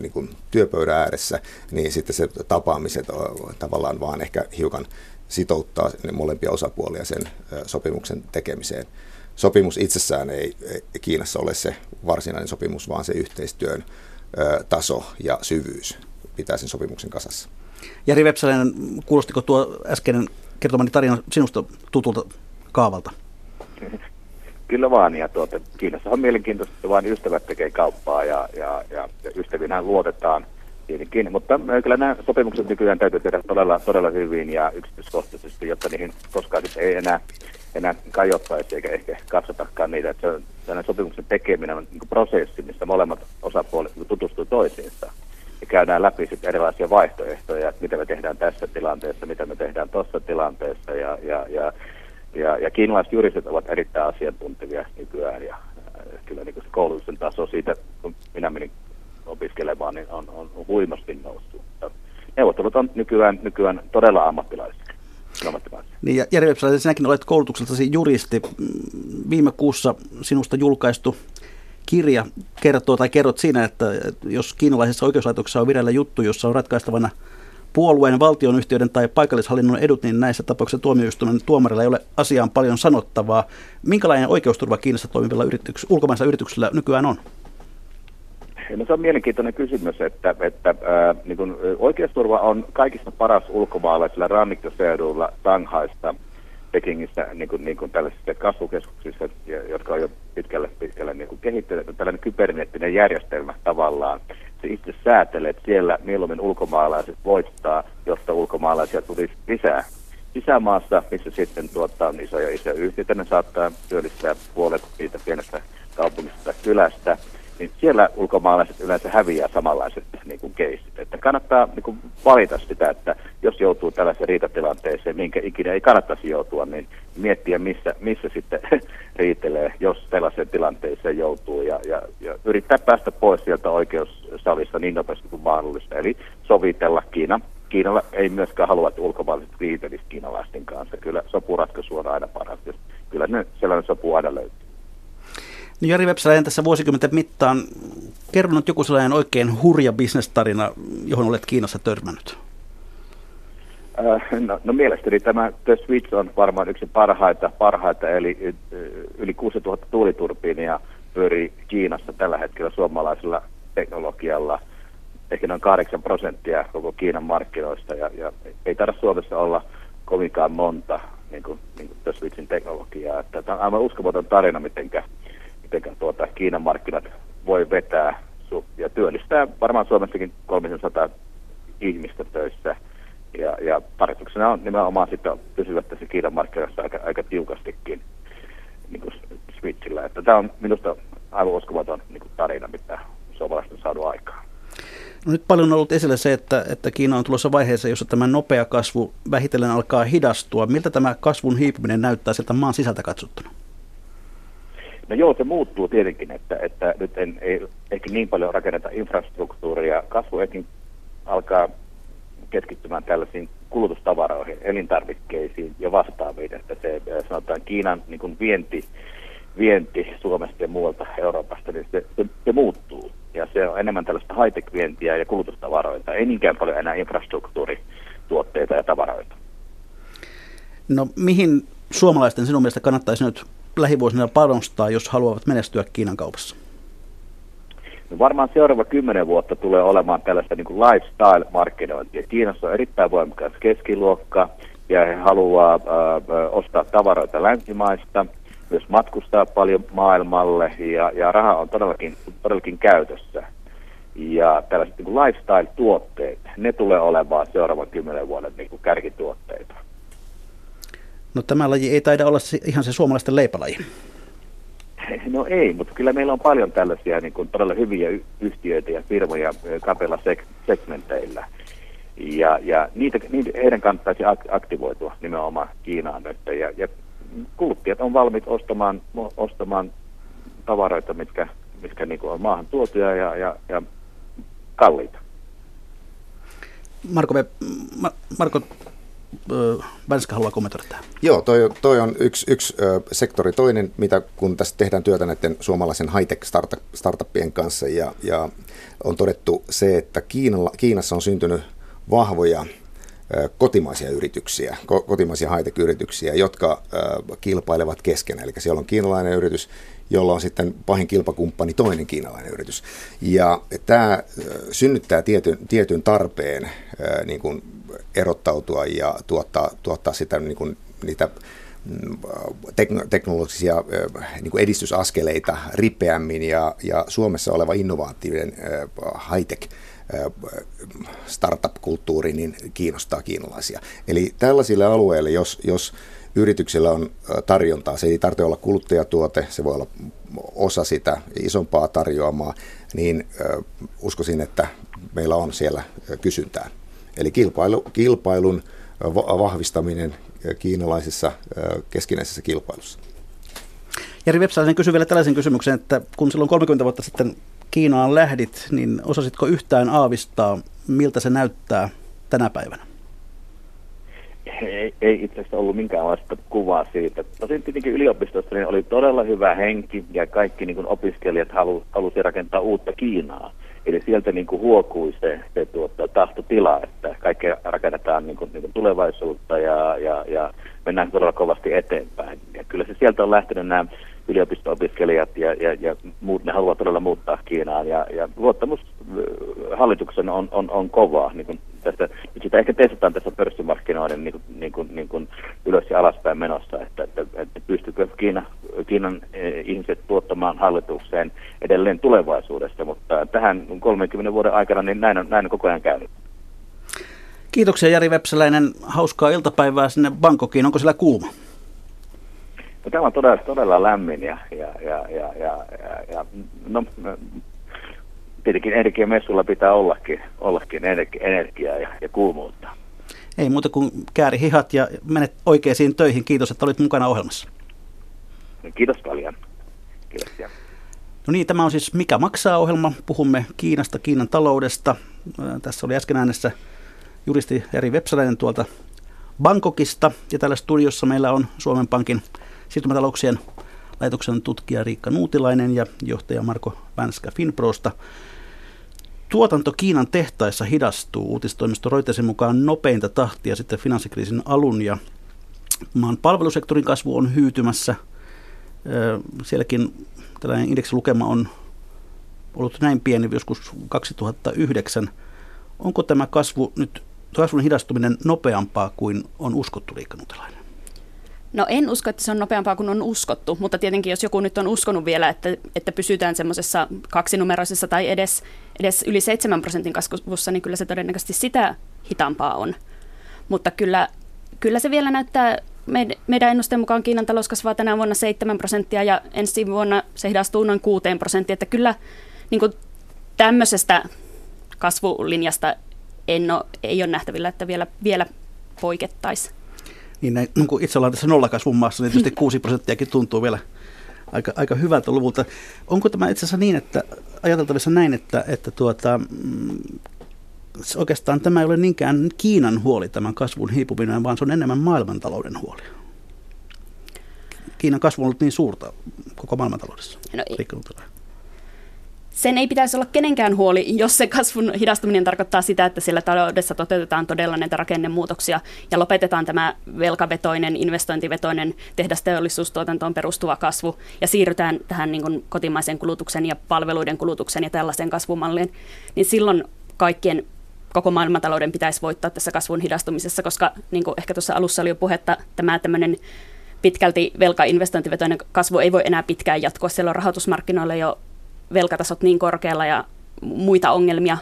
E: niin kuin työpöydän ääressä, niin sitten se tapaamiset tavallaan vaan ehkä hiukan sitouttaa molempia osapuolia sen sopimuksen tekemiseen. Sopimus itsessään ei Kiinassa ole se varsinainen sopimus, vaan se yhteistyön taso ja syvyys pitää sen sopimuksen kasassa.
C: Jari Vepsäläinen, kuulostiko tuo äskeinen kertomani tarina sinusta tutulta kaavalta?
F: Kyllä vaan, ja tuota, Kiinassa on mielenkiintoista, että vain ystävät tekee kauppaa ja, ja, ja, ja ystävinään luotetaan tietenkin, mutta kyllä nämä sopimukset nykyään täytyy tehdä todella, todella hyvin ja yksityiskohtaisesti, jotta niihin koskaan ei enää, enää kajottaisi eikä ehkä katsotakaan niitä. Että se, sopimuksen tekeminen on niin prosessi, missä molemmat osapuolet tutustuu toisiinsa ja käydään läpi sitten erilaisia vaihtoehtoja, että mitä me tehdään tässä tilanteessa, mitä me tehdään tuossa tilanteessa ja, ja, ja ja, ja kiinalaiset juristit ovat erittäin asiantuntevia nykyään ja äh, kyllä niin se koulutuksen taso siitä, kun minä menin opiskelemaan, niin on, on huimasti noussut. Neuvottelut on nykyään, nykyään todella ammattilaisia.
C: Niin ja Jari Vepsälä, sinäkin olet koulutukseltasi juristi. Viime kuussa sinusta julkaistu kirja kertoo tai kerrot siinä, että jos kiinalaisessa oikeuslaitoksessa on vireillä juttu, jossa on ratkaistavana puolueen, valtionyhtiöiden tai paikallishallinnon edut, niin näissä tapauksissa tuomioistuimen tuomarilla ei ole asiaan paljon sanottavaa. Minkälainen oikeusturva Kiinassa toimivilla yrityks- ulkomaisilla yrityksillä nykyään on?
F: No se on mielenkiintoinen kysymys, että, että ää, niin kun, oikeusturva on kaikista paras ulkomaalaisilla rannikkoseuduilla Shanghaista, Pekingissä, niin kuin, niin kuin tällaisissa kasvukeskuksissa, jotka on jo pitkälle, pitkälle niin kehittyneet, tällainen kyberneettinen järjestelmä tavallaan, itse säätelee, että siellä mieluummin ulkomaalaiset voittaa, jotta ulkomaalaisia tulisi lisää sisämaassa, missä sitten tuottaa isoja isoja yhtiöitä, ne saattaa työllistää puolet siitä pienestä kaupungista kylästä, niin siellä ulkomaalaiset yleensä häviää samanlaiset niin kuin keisit. Että kannattaa niin kuin valita sitä, että jos joutuu tällaiseen riitatilanteeseen, minkä ikinä ei kannattaisi joutua, niin miettiä, missä, missä sitten riitelee, jos tällaiseen tilanteeseen joutuu ja, ja, ja yrittää päästä pois sieltä oikeussalista niin nopeasti kuin mahdollista. Eli sovitella Kiina. Kiinalla ei myöskään halua, että ulkomaalaiset riitelisivät kiinalaisten kanssa. Kyllä sopuratkaisu on aina paras. Kyllä ne sellainen sopu aina löytyy.
C: No Jari Vepsäläinen tässä vuosikymmenten mittaan kerronut joku sellainen oikein hurja bisnestarina, johon olet Kiinassa törmännyt?
F: Äh, no, no mielestäni tämä The Switch on varmaan yksi parhaita, parhaita eli yli 6000 tuuliturbiinia pyörii Kiinassa tällä hetkellä suomalaisella teknologialla. Ehkä noin 8 prosenttia koko Kiinan markkinoista ja, ja ei tarvitse Suomessa olla kovinkaan monta niin kuin, niin kuin The Switchin teknologiaa. Että tämä on aivan uskomaton tarina, mitenkä miten tuota, Kiinan markkinat voi vetää ja työllistää varmaan Suomessakin 300 ihmistä töissä. Ja, ja tarkoituksena on nimenomaan sitten pysyvät tässä Kiinan markkinoissa aika, aika tiukastikin niin kuin Switchillä. Että tämä on minusta aivan uskomaton niin kuin tarina, mitä suomalaiset on saanut aikaan.
C: No nyt paljon on ollut esillä se, että, että Kiina on tulossa vaiheeseen, jossa tämä nopea kasvu vähitellen alkaa hidastua. Miltä tämä kasvun hiipuminen näyttää sieltä maan sisältä katsottuna?
F: No joo, se muuttuu tietenkin, että, että nyt en, ei ehkä niin paljon rakenneta infrastruktuuria. Kasvu ehkä alkaa keskittymään tällaisiin kulutustavaroihin, elintarvikkeisiin ja vastaaviin, että se sanotaan Kiinan niin kuin vienti, vienti Suomesta ja muualta Euroopasta, niin se, se, se muuttuu. Ja se on enemmän tällaista high-tech-vientiä ja kulutustavaroita, ei niinkään paljon enää infrastruktuurituotteita ja tavaroita.
C: No mihin suomalaisten sinun mielestä kannattaisi nyt lähivuosina panostaa, jos haluavat menestyä Kiinan kaupassa?
F: No varmaan seuraava kymmenen vuotta tulee olemaan tällaista niin lifestyle-markkinointia. Kiinassa on erittäin voimakas keskiluokka ja he haluaa äh, ostaa tavaroita länsimaista, myös matkustaa paljon maailmalle ja, ja raha on todellakin, todellakin käytössä. Ja tällaiset niin lifestyle-tuotteet, ne tulee olemaan seuraavan kymmenen vuoden niin kuin kärkituotteita.
C: No tämä laji ei taida olla ihan se suomalaisten leipälaji.
F: No ei, mutta kyllä meillä on paljon tällaisia niin kuin todella hyviä yhtiöitä ja firmoja kapeilla sek- segmenteillä. Ja, ja niitä, niitä, heidän kannattaisi aktivoitua nimenomaan Kiinaan nyt. Ja, ja kuluttajat on valmiit ostamaan, ostamaan tavaroita, mitkä, mitkä niin kuin on maahan tuotuja ja, ja, ja kalliita.
C: Marko, Marko Vänska haluaa kommentoida tähän.
E: Joo, toi, toi on yksi, yksi ö, sektori. Toinen, mitä kun tässä tehdään työtä näiden suomalaisen high-tech startuppien kanssa ja, ja on todettu se, että Kiinalla, Kiinassa on syntynyt vahvoja kotimaisia yrityksiä, kotimaisia high-tech-yrityksiä, jotka kilpailevat keskenään. Eli siellä on kiinalainen yritys, jolla on sitten pahin kilpakumppani toinen kiinalainen yritys. Ja tämä synnyttää tietyn, tietyn tarpeen niin kuin erottautua ja tuottaa, tuottaa sitä niin kuin, niitä teknologisia niin kuin edistysaskeleita ripeämmin ja, ja Suomessa oleva innovaatioiden high-tech startup-kulttuuri niin kiinnostaa kiinalaisia. Eli tällaisille alueille, jos, jos yrityksillä on tarjontaa, se ei tarvitse olla kuluttajatuote, se voi olla osa sitä isompaa tarjoamaa, niin uskoisin, että meillä on siellä kysyntää. Eli kilpailu, kilpailun vahvistaminen kiinalaisessa keskinäisessä kilpailussa.
C: Jari Vepsäläinen kysyi vielä tällaisen kysymyksen, että kun silloin 30 vuotta sitten Kiinaan lähdit, niin osasitko yhtään aavistaa, miltä se näyttää tänä päivänä?
F: Ei, ei itse asiassa ollut minkäänlaista kuvaa siitä. Tosin tietenkin yliopistossa niin oli todella hyvä henki ja kaikki niin opiskelijat halu, halusi rakentaa uutta Kiinaa. Eli sieltä niin kuin huokui se, se tuota, tahtotila, että kaikki rakennetaan niin kuin, niin kuin tulevaisuutta ja, ja, ja mennään todella kovasti eteenpäin. Ja kyllä se sieltä on lähtenyt nämä yliopisto-opiskelijat ja, ja, ja muut, ne haluavat todella muuttaa Kiinaan. Ja, ja luottamus hallituksen on, on, on kovaa. Niin kuin tästä, nyt sitä ehkä testataan tässä pörssimarkkinoiden niin kuin, niin kuin, niin kuin ylös ja alaspäin menossa, että, että, että pystyykö Kiina, Kiinan ihmiset tuottamaan hallitukseen edelleen tulevaisuudessa, mutta tähän 30 vuoden aikana niin näin on, näin on koko ajan käynyt.
C: Kiitoksia Jari Vepsäläinen. Hauskaa iltapäivää sinne Bangkokiin. Onko siellä kuuma?
F: Tämä on todella, todella lämmin ja, ja, ja, ja, ja, ja, ja no, tietenkin energiamessulla pitää ollakin, ollakin energi, energiaa ja, ja kuumuutta.
C: Ei muuta kuin kääri hihat ja menet oikeisiin töihin. Kiitos, että olit mukana ohjelmassa.
F: Kiitos paljon. Kiitoksia.
C: No niin, tämä on siis Mikä maksaa ohjelma. Puhumme Kiinasta, Kiinan taloudesta. Tässä oli äsken äänessä juristi Jari Vepsäläinen tuolta Bangkokista. Ja täällä studiossa meillä on Suomen Pankin siirtymätalouksien laitoksen tutkija Riikka Nuutilainen ja johtaja Marko Vänskä Finprosta. Tuotanto Kiinan tehtaissa hidastuu uutistoimisto Reutersin mukaan nopeinta tahtia sitten finanssikriisin alun ja maan palvelusektorin kasvu on hyytymässä. Sielläkin tällainen indeksilukema on ollut näin pieni joskus 2009. Onko tämä kasvu nyt, kasvun hidastuminen nopeampaa kuin on uskottu Riikka Nuutilainen?
D: No en usko, että se on nopeampaa kuin on uskottu, mutta tietenkin jos joku nyt on uskonut vielä, että, että pysytään semmoisessa kaksinumeroisessa tai edes, edes yli 7 prosentin kasvussa, niin kyllä se todennäköisesti sitä hitaampaa on. Mutta kyllä, kyllä se vielä näyttää, meidän ennusteen mukaan Kiinan talous kasvaa tänä vuonna 7 prosenttia ja ensi vuonna se hidastuu noin 6 prosenttia, että kyllä niin kuin tämmöisestä kasvulinjasta en ole, ei ole nähtävillä, että vielä, vielä poikettaisiin
C: niin näin, niin kun itse ollaan tässä nollakasvun maassa, niin tietysti 6 prosenttiakin tuntuu vielä aika, aika hyvältä luvulta. Onko tämä itse asiassa niin, että ajateltavissa näin, että, että tuota, mm, oikeastaan tämä ei ole niinkään Kiinan huoli tämän kasvun hiipuminen, vaan se on enemmän maailmantalouden huoli? Kiinan kasvu on ollut niin suurta koko maailmantaloudessa. No,
D: sen ei pitäisi olla kenenkään huoli, jos se kasvun hidastuminen tarkoittaa sitä, että siellä taloudessa toteutetaan todella näitä rakennemuutoksia ja lopetetaan tämä velkavetoinen, investointivetoinen tehdasteollisuustuotantoon perustuva kasvu ja siirrytään tähän niin kotimaisen kulutuksen ja palveluiden kulutuksen ja tällaisen kasvumalliin, niin silloin kaikkien koko maailmantalouden pitäisi voittaa tässä kasvun hidastumisessa, koska niin kuin ehkä tuossa alussa oli jo puhetta, tämä tämmöinen pitkälti velkainvestointivetoinen kasvu ei voi enää pitkään jatkua. Siellä on rahoitusmarkkinoilla jo velkatasot niin korkealla ja muita ongelmia,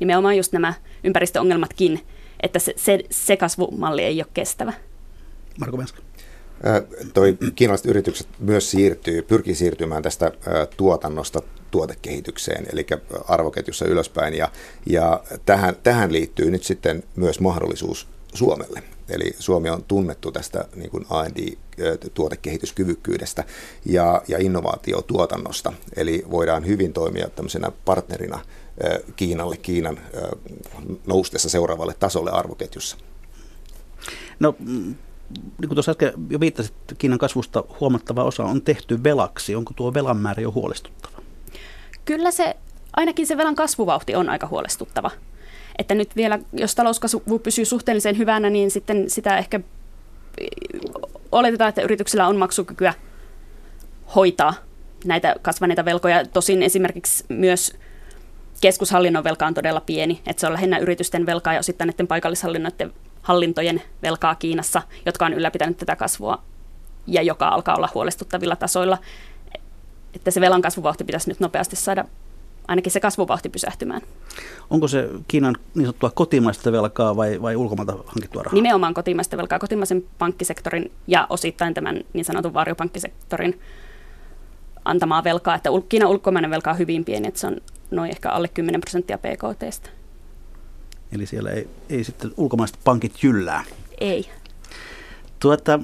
D: nimenomaan just nämä ympäristöongelmatkin, että se, se, se kasvumalli ei ole kestävä.
C: Marko Menska.
E: Toi kiinalaiset yritykset myös siirtyy, pyrkii siirtymään tästä tuotannosta tuotekehitykseen, eli arvoketjussa ylöspäin, ja, ja tähän, tähän liittyy nyt sitten myös mahdollisuus Suomelle. Eli Suomi on tunnettu tästä niin kuin R&D-tuotekehityskyvykkyydestä ja, ja innovaatiotuotannosta. Eli voidaan hyvin toimia tämmöisenä partnerina Kiinalle, Kiinan noustessa seuraavalle tasolle arvoketjussa.
C: No, mm, niin kuin tuossa äsken jo viittasit, Kiinan kasvusta huomattava osa on tehty velaksi. Onko tuo velan määrä jo huolestuttava?
D: Kyllä se, ainakin se velan kasvuvauhti on aika huolestuttava että nyt vielä, jos talouskasvu pysyy suhteellisen hyvänä, niin sitten sitä ehkä oletetaan, että yrityksillä on maksukykyä hoitaa näitä kasvaneita velkoja. Tosin esimerkiksi myös keskushallinnon velka on todella pieni, että se on lähinnä yritysten velkaa ja osittain näiden paikallishallinnoiden hallintojen velkaa Kiinassa, jotka on ylläpitänyt tätä kasvua ja joka alkaa olla huolestuttavilla tasoilla. Että se velan kasvuvauhti pitäisi nyt nopeasti saada ainakin se kasvuvauhti pysähtymään.
C: Onko se Kiinan niin sanottua kotimaista velkaa vai, vai ulkomailta hankittua rahaa?
D: Nimenomaan kotimaista velkaa, kotimaisen pankkisektorin ja osittain tämän niin sanotun varjopankkisektorin antamaa velkaa. Että Kiinan ulkomainen velka on hyvin pieni, että se on noin ehkä alle 10 prosenttia PKTstä.
C: Eli siellä ei, ei sitten ulkomaiset pankit jyllää?
D: Ei.
C: Tuota,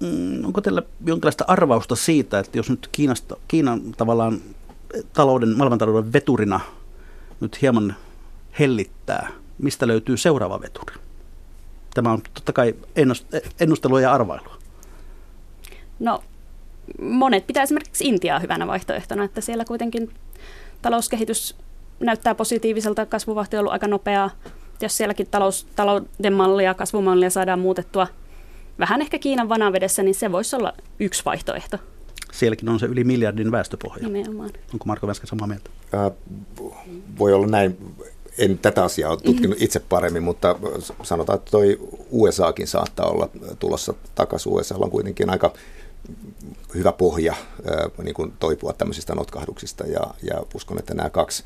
C: mm, onko teillä jonkinlaista arvausta siitä, että jos nyt Kiinasta, Kiinan tavallaan talouden, maailmantalouden veturina nyt hieman hellittää, mistä löytyy seuraava veturi? Tämä on totta kai ennustelua ja arvailua.
D: No, monet pitää esimerkiksi Intiaa hyvänä vaihtoehtona, että siellä kuitenkin talouskehitys näyttää positiiviselta, kasvuvahti on ollut aika nopeaa. Jos sielläkin talous, talouden mallia, kasvumallia saadaan muutettua vähän ehkä Kiinan vanavedessä, niin se voisi olla yksi vaihtoehto.
C: Sielläkin on se yli miljardin väestöpohja.
D: Nimenomaan.
C: Onko Marko Väskä samaa mieltä?
E: Äh, voi olla näin. En tätä asiaa ole tutkinut mm-hmm. itse paremmin, mutta sanotaan, että toi USAkin saattaa olla tulossa takaisin. USA on kuitenkin aika hyvä pohja äh, niin kuin toipua tämmöisistä notkahduksista ja, ja uskon, että nämä kaksi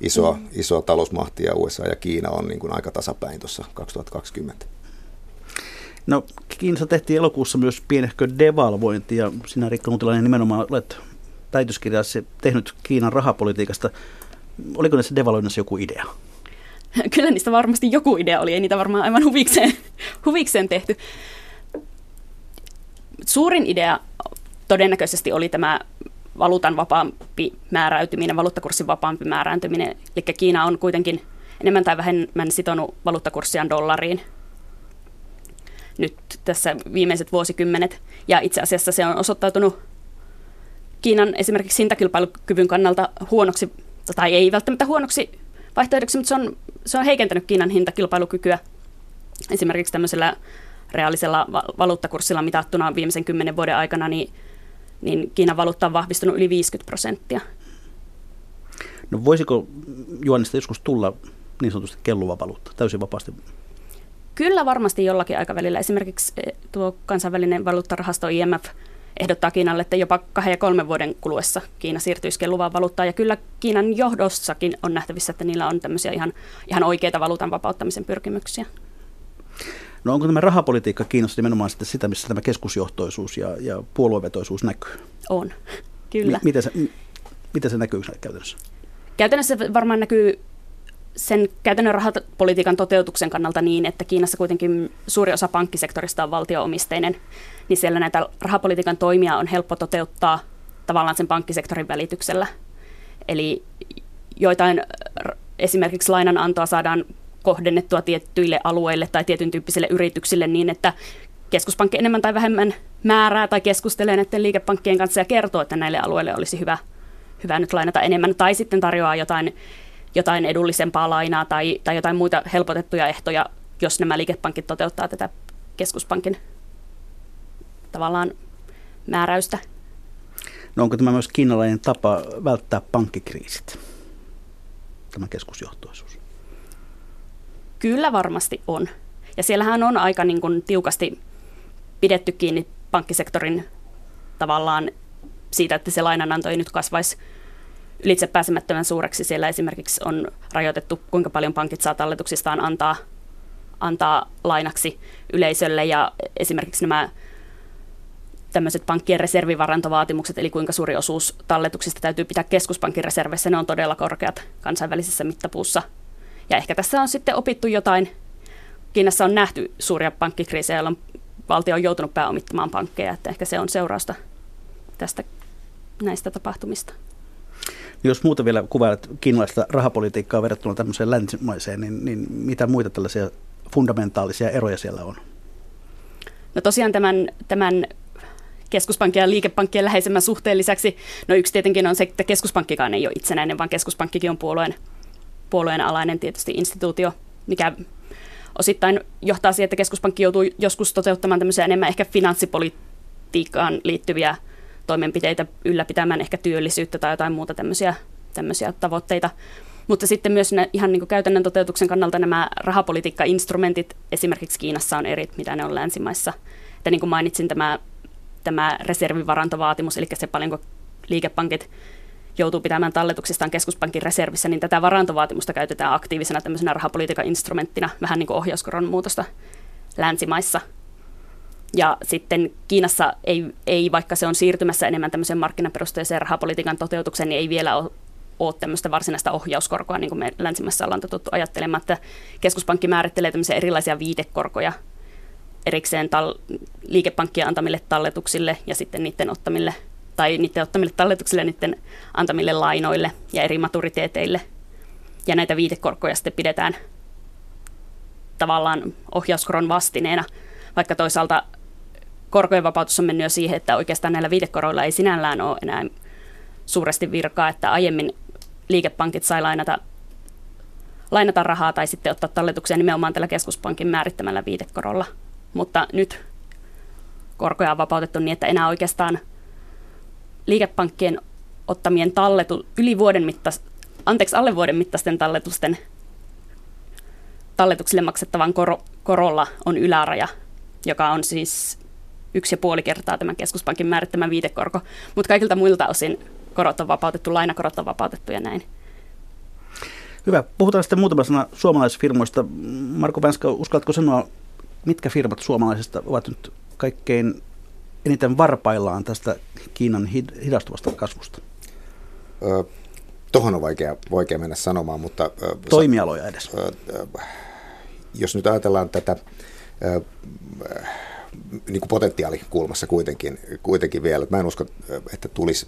E: isoa, mm. isoa talousmahtia, USA ja Kiina, on niin kuin aika tasapäin tuossa 2020.
C: No Kiinassa tehtiin elokuussa myös pienehkö devalvointi ja sinä Rikka Mutilainen nimenomaan olet väitöskirjassa tehnyt Kiinan rahapolitiikasta. Oliko näissä devalvoinnissa joku idea?
D: Kyllä niistä varmasti joku idea oli, ei niitä varmaan aivan huvikseen, huvikseen tehty. Suurin idea todennäköisesti oli tämä valuutan vapaampi määräytyminen, valuuttakurssin vapaampi määrääntyminen. Eli Kiina on kuitenkin enemmän tai vähemmän sitonut valuuttakurssiaan dollariin nyt tässä viimeiset vuosikymmenet. Ja itse asiassa se on osoittautunut Kiinan esimerkiksi hintakilpailukyvyn kannalta huonoksi, tai ei välttämättä huonoksi vaihtoehdoksi, mutta se on, se on heikentänyt Kiinan hintakilpailukykyä esimerkiksi tämmöisellä reaalisella valuuttakurssilla mitattuna viimeisen kymmenen vuoden aikana, niin, niin Kiinan valuutta on vahvistunut yli 50 prosenttia.
C: No voisiko juonista joskus tulla niin sanotusti kelluva valuutta, täysin vapaasti
D: Kyllä varmasti jollakin aikavälillä. Esimerkiksi eh, tuo kansainvälinen valuuttarahasto IMF ehdottaa Kiinalle, että jopa kahden ja kolmen vuoden kuluessa Kiina siirtyisi kelluvaan valuuttaan. Ja kyllä Kiinan johdossakin on nähtävissä, että niillä on tämmöisiä ihan, ihan oikeita valuutan vapauttamisen pyrkimyksiä.
C: No onko tämä rahapolitiikka Kiinassa nimenomaan sitten sitä, missä tämä keskusjohtoisuus ja, ja puoluevetoisuus näkyy?
D: On, kyllä.
C: M- miten, se, miten se näkyy käytännössä?
D: Käytännössä varmaan näkyy sen käytännön rahapolitiikan toteutuksen kannalta niin, että Kiinassa kuitenkin suuri osa pankkisektorista on valtioomisteinen, niin siellä näitä rahapolitiikan toimia on helppo toteuttaa tavallaan sen pankkisektorin välityksellä. Eli joitain esimerkiksi lainanantoa saadaan kohdennettua tiettyille alueille tai tietyn tyyppisille yrityksille niin, että keskuspankki enemmän tai vähemmän määrää tai keskustelee näiden liikepankkien kanssa ja kertoo, että näille alueille olisi hyvä, hyvä nyt lainata enemmän, tai sitten tarjoaa jotain jotain edullisempaa lainaa tai, tai jotain muita helpotettuja ehtoja, jos nämä liikepankit toteuttaa tätä keskuspankin tavallaan määräystä.
C: No onko tämä myös kiinalainen tapa välttää pankkikriisit, tämä keskusjohtoisuus?
D: Kyllä varmasti on. Ja siellähän on aika niin kuin tiukasti pidetty kiinni pankkisektorin tavallaan siitä, että se lainananto ei nyt kasvaisi ylitse pääsemättömän suureksi. Siellä esimerkiksi on rajoitettu, kuinka paljon pankit saa talletuksistaan antaa, antaa lainaksi yleisölle ja esimerkiksi nämä tämmöiset pankkien reservivarantovaatimukset, eli kuinka suuri osuus talletuksista täytyy pitää keskuspankin reserveissä, ne on todella korkeat kansainvälisessä mittapuussa. Ja ehkä tässä on sitten opittu jotain. Kiinassa on nähty suuria pankkikriisejä, jolloin valtio on joutunut pääomittamaan pankkeja, että ehkä se on seurausta tästä näistä tapahtumista.
C: Jos muuta vielä kuvailet kiinalaista rahapolitiikkaa verrattuna tämmöiseen länsimaiseen, niin, niin mitä muita tällaisia fundamentaalisia eroja siellä on?
D: No tosiaan tämän, tämän keskuspankin ja liikepankkien läheisemmän suhteen lisäksi, no yksi tietenkin on se, että keskuspankkikaan ei ole itsenäinen, vaan keskuspankkikin on puolueen, puolueen alainen tietysti instituutio, mikä osittain johtaa siihen, että keskuspankki joutuu joskus toteuttamaan tämmöisiä enemmän ehkä finanssipolitiikkaan liittyviä toimenpiteitä ylläpitämään ehkä työllisyyttä tai jotain muuta tämmöisiä, tämmöisiä tavoitteita. Mutta sitten myös ne, ihan niin kuin käytännön toteutuksen kannalta nämä rahapolitiikka-instrumentit esimerkiksi Kiinassa on eri, mitä ne on länsimaissa. Että niin kuin mainitsin, tämä, tämä reservivarantovaatimus, eli se paljonko liikepankit joutuu pitämään talletuksistaan keskuspankin reservissä, niin tätä varantovaatimusta käytetään aktiivisena tämmöisenä rahapolitiikan instrumenttina, vähän niin kuin ohjauskoron muutosta länsimaissa. Ja sitten Kiinassa ei, ei, vaikka se on siirtymässä enemmän tämmöisen markkinaperusteiseen rahapolitiikan toteutukseen, niin ei vielä ole, ole tämmöistä varsinaista ohjauskorkoa, niin kuin me länsimässä ollaan totuttu ajattelemaan, että keskuspankki määrittelee tämmöisiä erilaisia viitekorkoja erikseen tal- liikepankkien antamille talletuksille ja sitten niiden ottamille tai niiden ottamille talletuksille, niiden antamille lainoille ja eri maturiteeteille. Ja näitä viitekorkoja sitten pidetään tavallaan ohjauskoron vastineena, vaikka toisaalta korkojen vapautus on mennyt jo siihen, että oikeastaan näillä viitekoroilla ei sinällään ole enää suuresti virkaa, että aiemmin liikepankit sai lainata, lainata rahaa tai sitten ottaa talletuksia nimenomaan tällä keskuspankin määrittämällä viitekorolla. Mutta nyt korkoja on vapautettu niin, että enää oikeastaan liikepankkien ottamien talletu, yli vuoden mittas, anteeksi, alle vuoden mittaisten talletusten talletuksille maksettavan kor, korolla on yläraja, joka on siis yksi ja puoli kertaa tämän keskuspankin määrittämä viitekorko, mutta kaikilta muilta osin korot on vapautettu, lainakorot on vapautettu ja näin.
C: Hyvä. Puhutaan sitten muutama sana suomalaisfirmoista. Marko Vänska, uskallatko sanoa, mitkä firmat suomalaisista ovat nyt kaikkein eniten varpaillaan tästä Kiinan hidastuvasta kasvusta?
E: Ö, tohon on vaikea, vaikea mennä sanomaan, mutta...
C: Ö, Toimialoja edes. Ö, ö,
E: jos nyt ajatellaan tätä... Ö, niin kuin potentiaalikulmassa kuitenkin, kuitenkin vielä. Mä en usko, että tulisi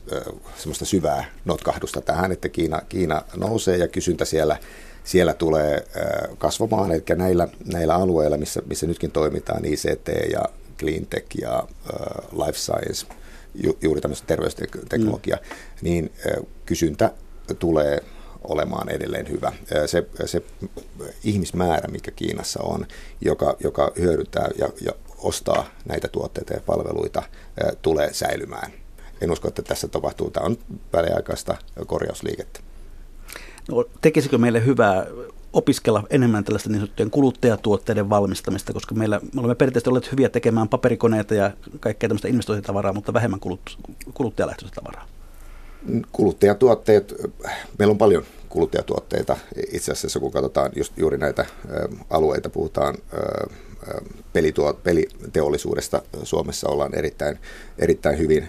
E: semmoista syvää notkahdusta tähän, että Kiina, Kiina nousee ja kysyntä siellä, siellä tulee kasvamaan. Eli näillä, näillä alueilla, missä, missä nytkin toimitaan, ICT ja cleantech ja life science, ju, juuri tämmöistä terveysteknologia, mm. niin kysyntä tulee olemaan edelleen hyvä. Se, se ihmismäärä, mikä Kiinassa on, joka, joka hyödyntää ja, ja ostaa näitä tuotteita ja palveluita, tulee säilymään. En usko, että tässä tapahtuu. Tämä on väliaikaista korjausliikettä.
C: No, tekisikö meille hyvää opiskella enemmän tällaista niin sanottujen kuluttajatuotteiden valmistamista, koska meillä, me olemme perinteisesti olleet hyviä tekemään paperikoneita ja kaikkea tämmöistä investointitavaraa, mutta vähemmän kulut, kuluttajalähtöistä tavaraa.
E: Kuluttajatuotteet, meillä on paljon kuluttajatuotteita itse asiassa, kun katsotaan just juuri näitä alueita, puhutaan pelituo, peliteollisuudesta Suomessa ollaan erittäin, erittäin hyvin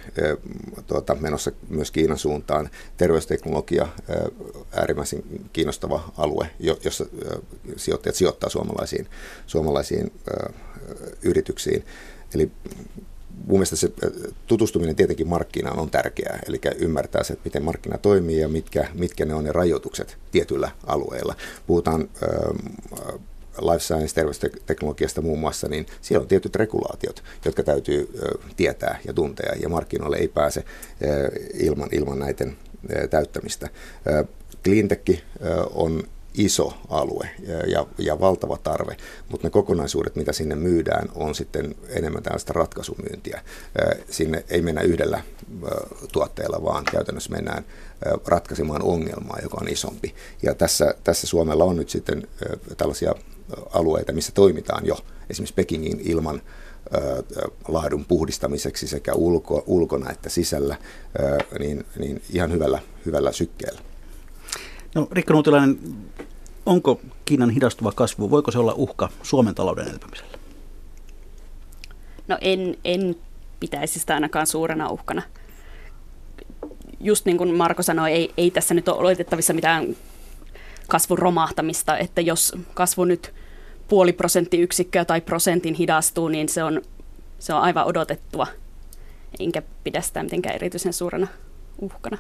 E: tuota, menossa myös Kiinan suuntaan. Terveysteknologia, äärimmäisen kiinnostava alue, jossa sijoittajat sijoittaa suomalaisiin, suomalaisiin yrityksiin. Eli mun mielestä se tutustuminen tietenkin markkinaan on tärkeää, eli ymmärtää se, että miten markkina toimii ja mitkä, mitkä ne on ne rajoitukset tietyllä alueella. Puhutaan life science terveysteknologiasta muun muassa, niin siellä on tietyt regulaatiot, jotka täytyy tietää ja tuntea, ja markkinoille ei pääse ilman, ilman näiden täyttämistä. Cleantech on iso alue ja, ja valtava tarve, mutta ne kokonaisuudet, mitä sinne myydään, on sitten enemmän tällaista ratkaisumyyntiä. Sinne ei mennä yhdellä tuotteella, vaan käytännössä mennään ratkaisemaan ongelmaa, joka on isompi. Ja tässä, tässä Suomella on nyt sitten tällaisia alueita, missä toimitaan jo esimerkiksi Pekingin ilman laadun puhdistamiseksi sekä ulko, ulkona että sisällä, niin, niin ihan hyvällä, hyvällä sykkeellä.
C: No, Rikka Nuutilainen, onko Kiinan hidastuva kasvu, voiko se olla uhka Suomen talouden elpymiselle?
D: No en, en pitäisi sitä ainakaan suurena uhkana. Just niin kuin Marko sanoi, ei, ei tässä nyt ole oletettavissa mitään kasvun romahtamista, että jos kasvu nyt puoli prosenttiyksikköä tai prosentin hidastuu, niin se on, se on aivan odotettua. Enkä pidä sitä mitenkään erityisen suurena uhkana.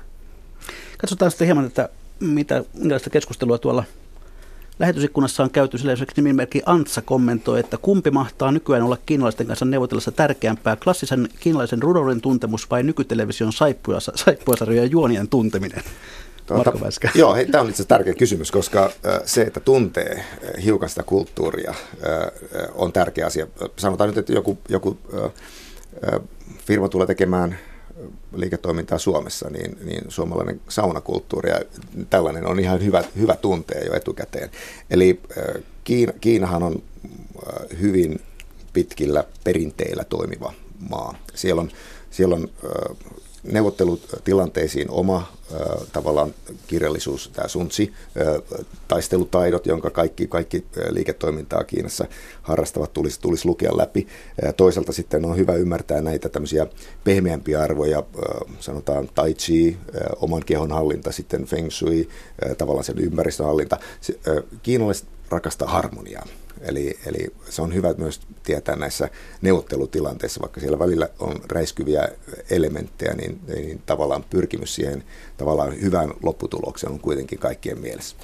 C: Katsotaan sitten hieman, että mitä, minkälaista keskustelua tuolla lähetysikkunassa on käyty. Sillä esimerkiksi nimimerkki Antsa kommentoi, että kumpi mahtaa nykyään olla kiinalaisten kanssa neuvotellessa tärkeämpää, klassisen kiinalaisen rudorin tuntemus vai nykytelevision saippuasarjojen juonien tunteminen? Tuota.
E: Joo, hei, tämä on itse tärkeä kysymys, koska se, että tuntee hiukan sitä kulttuuria, on tärkeä asia. Sanotaan nyt, että joku, joku firma tulee tekemään liiketoimintaa Suomessa, niin, niin suomalainen saunakulttuuri ja tällainen on ihan hyvä, hyvä tuntea jo etukäteen. Eli Kiina, Kiinahan on hyvin pitkillä perinteillä toimiva maa. Siellä on, siellä on neuvottelutilanteisiin oma tavallaan kirjallisuus, tämä sunsi, taistelutaidot, jonka kaikki, kaikki liiketoimintaa Kiinassa harrastavat tulisi, tulisi lukea läpi. Toisaalta sitten on hyvä ymmärtää näitä tämmöisiä pehmeämpiä arvoja, sanotaan tai chi, oman kehon hallinta, sitten feng shui, tavallaan sen ympäristön hallinta. Kiinalaiset rakastaa harmoniaa. Eli, eli se on hyvä myös tietää näissä neuvottelutilanteissa, vaikka siellä välillä on räiskyviä elementtejä, niin, niin tavallaan pyrkimys siihen tavallaan hyvään lopputulokseen on kuitenkin kaikkien mielessä.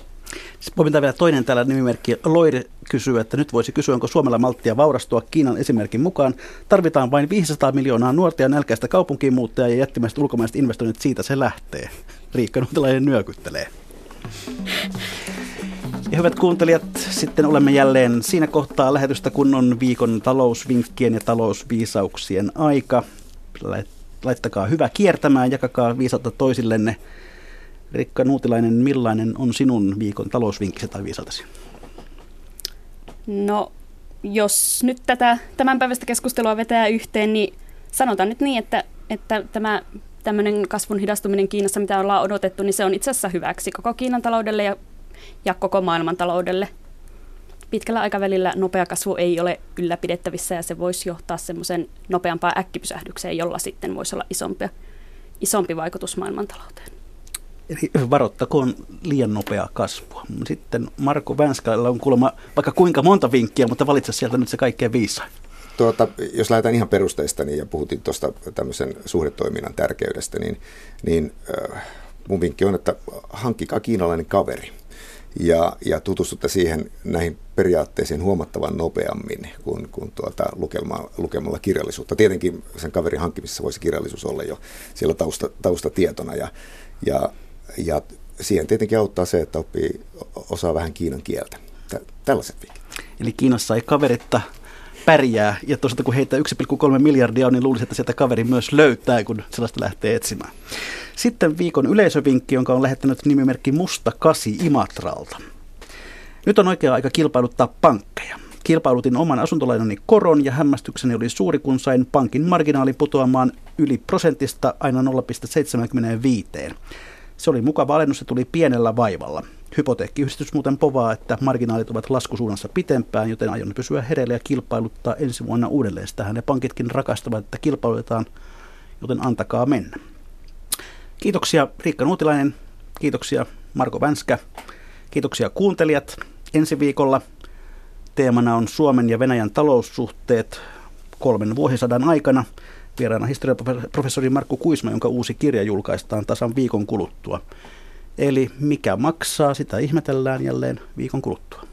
C: Sitten vielä toinen täällä nimimerkki. Loire kysyy, että nyt voisi kysyä, onko Suomella malttia vaurastua Kiinan esimerkin mukaan. Tarvitaan vain 500 miljoonaa nuorta ja nälkäistä kaupunkiin muuttajaa ja jättimäiset ulkomaiset investoinnit, siitä se lähtee. Riikka Nuutelainen nyökyttelee. Ja hyvät kuuntelijat, sitten olemme jälleen siinä kohtaa lähetystä, kun on viikon talousvinkkien ja talousviisauksien aika. Laittakaa hyvä kiertämään, jakakaa viisautta toisillenne. Rikka Nuutilainen, millainen on sinun viikon talousvinkkisi tai viisautasi?
D: No, jos nyt tätä tämän päivästä keskustelua vetää yhteen, niin sanotaan nyt niin, että, että tämä tämmöinen kasvun hidastuminen Kiinassa, mitä ollaan odotettu, niin se on itse asiassa hyväksi koko Kiinan taloudelle ja ja koko maailmantaloudelle. Pitkällä aikavälillä nopea kasvu ei ole ylläpidettävissä ja se voisi johtaa semmoisen nopeampaan äkkipysähdykseen, jolla sitten voisi olla isompi, isompi vaikutus maailmantalouteen.
C: Eli varoittakoon liian nopeaa kasvua. Sitten Marko Vänskällä on kuulemma vaikka kuinka monta vinkkiä, mutta valitse sieltä nyt se kaikkein viisain.
E: Tuota, jos lähdetään ihan perusteista niin, ja puhuttiin tuosta tämmöisen suhdetoiminnan tärkeydestä, niin, niin äh, mun vinkki on, että hankkikaa kiinalainen kaveri ja, ja tutustutte siihen näihin periaatteisiin huomattavan nopeammin kuin, kuin tuota, lukemalla, lukemalla kirjallisuutta. Tietenkin sen kaverin hankkimisessa voisi kirjallisuus olla jo siellä tausta, taustatietona ja, ja, ja siihen tietenkin auttaa se, että oppii, osaa vähän kiinan kieltä. Tällaiset vinkit.
C: Eli Kiinassa ei kaveritta pärjää, ja tosiaan kun heitä 1,3 miljardia on, niin luulisi, että sieltä kaveri myös löytää, kun sellaista lähtee etsimään. Sitten viikon yleisövinkki, jonka on lähettänyt nimimerkki Musta Kasi Imatralta. Nyt on oikea aika kilpailuttaa pankkeja. Kilpailutin oman asuntolainani koron ja hämmästykseni oli suuri, kun sain pankin marginaali putoamaan yli prosentista aina 0,75. Se oli mukava alennus ja tuli pienellä vaivalla. Hypoteekkiyhdistys muuten povaa, että marginaalit ovat laskusuunnassa pitempään, joten aion pysyä hereillä ja kilpailuttaa ensi vuonna uudelleen. Sitähän ne pankitkin rakastavat, että kilpailutetaan, joten antakaa mennä. Kiitoksia Riikka Nuutilainen, kiitoksia Marko Vänskä, kiitoksia kuuntelijat. Ensi viikolla teemana on Suomen ja Venäjän taloussuhteet kolmen vuosisadan aikana. Vieraana historiaprofessori Markku Kuisma, jonka uusi kirja julkaistaan tasan viikon kuluttua. Eli mikä maksaa, sitä ihmetellään jälleen viikon kuluttua.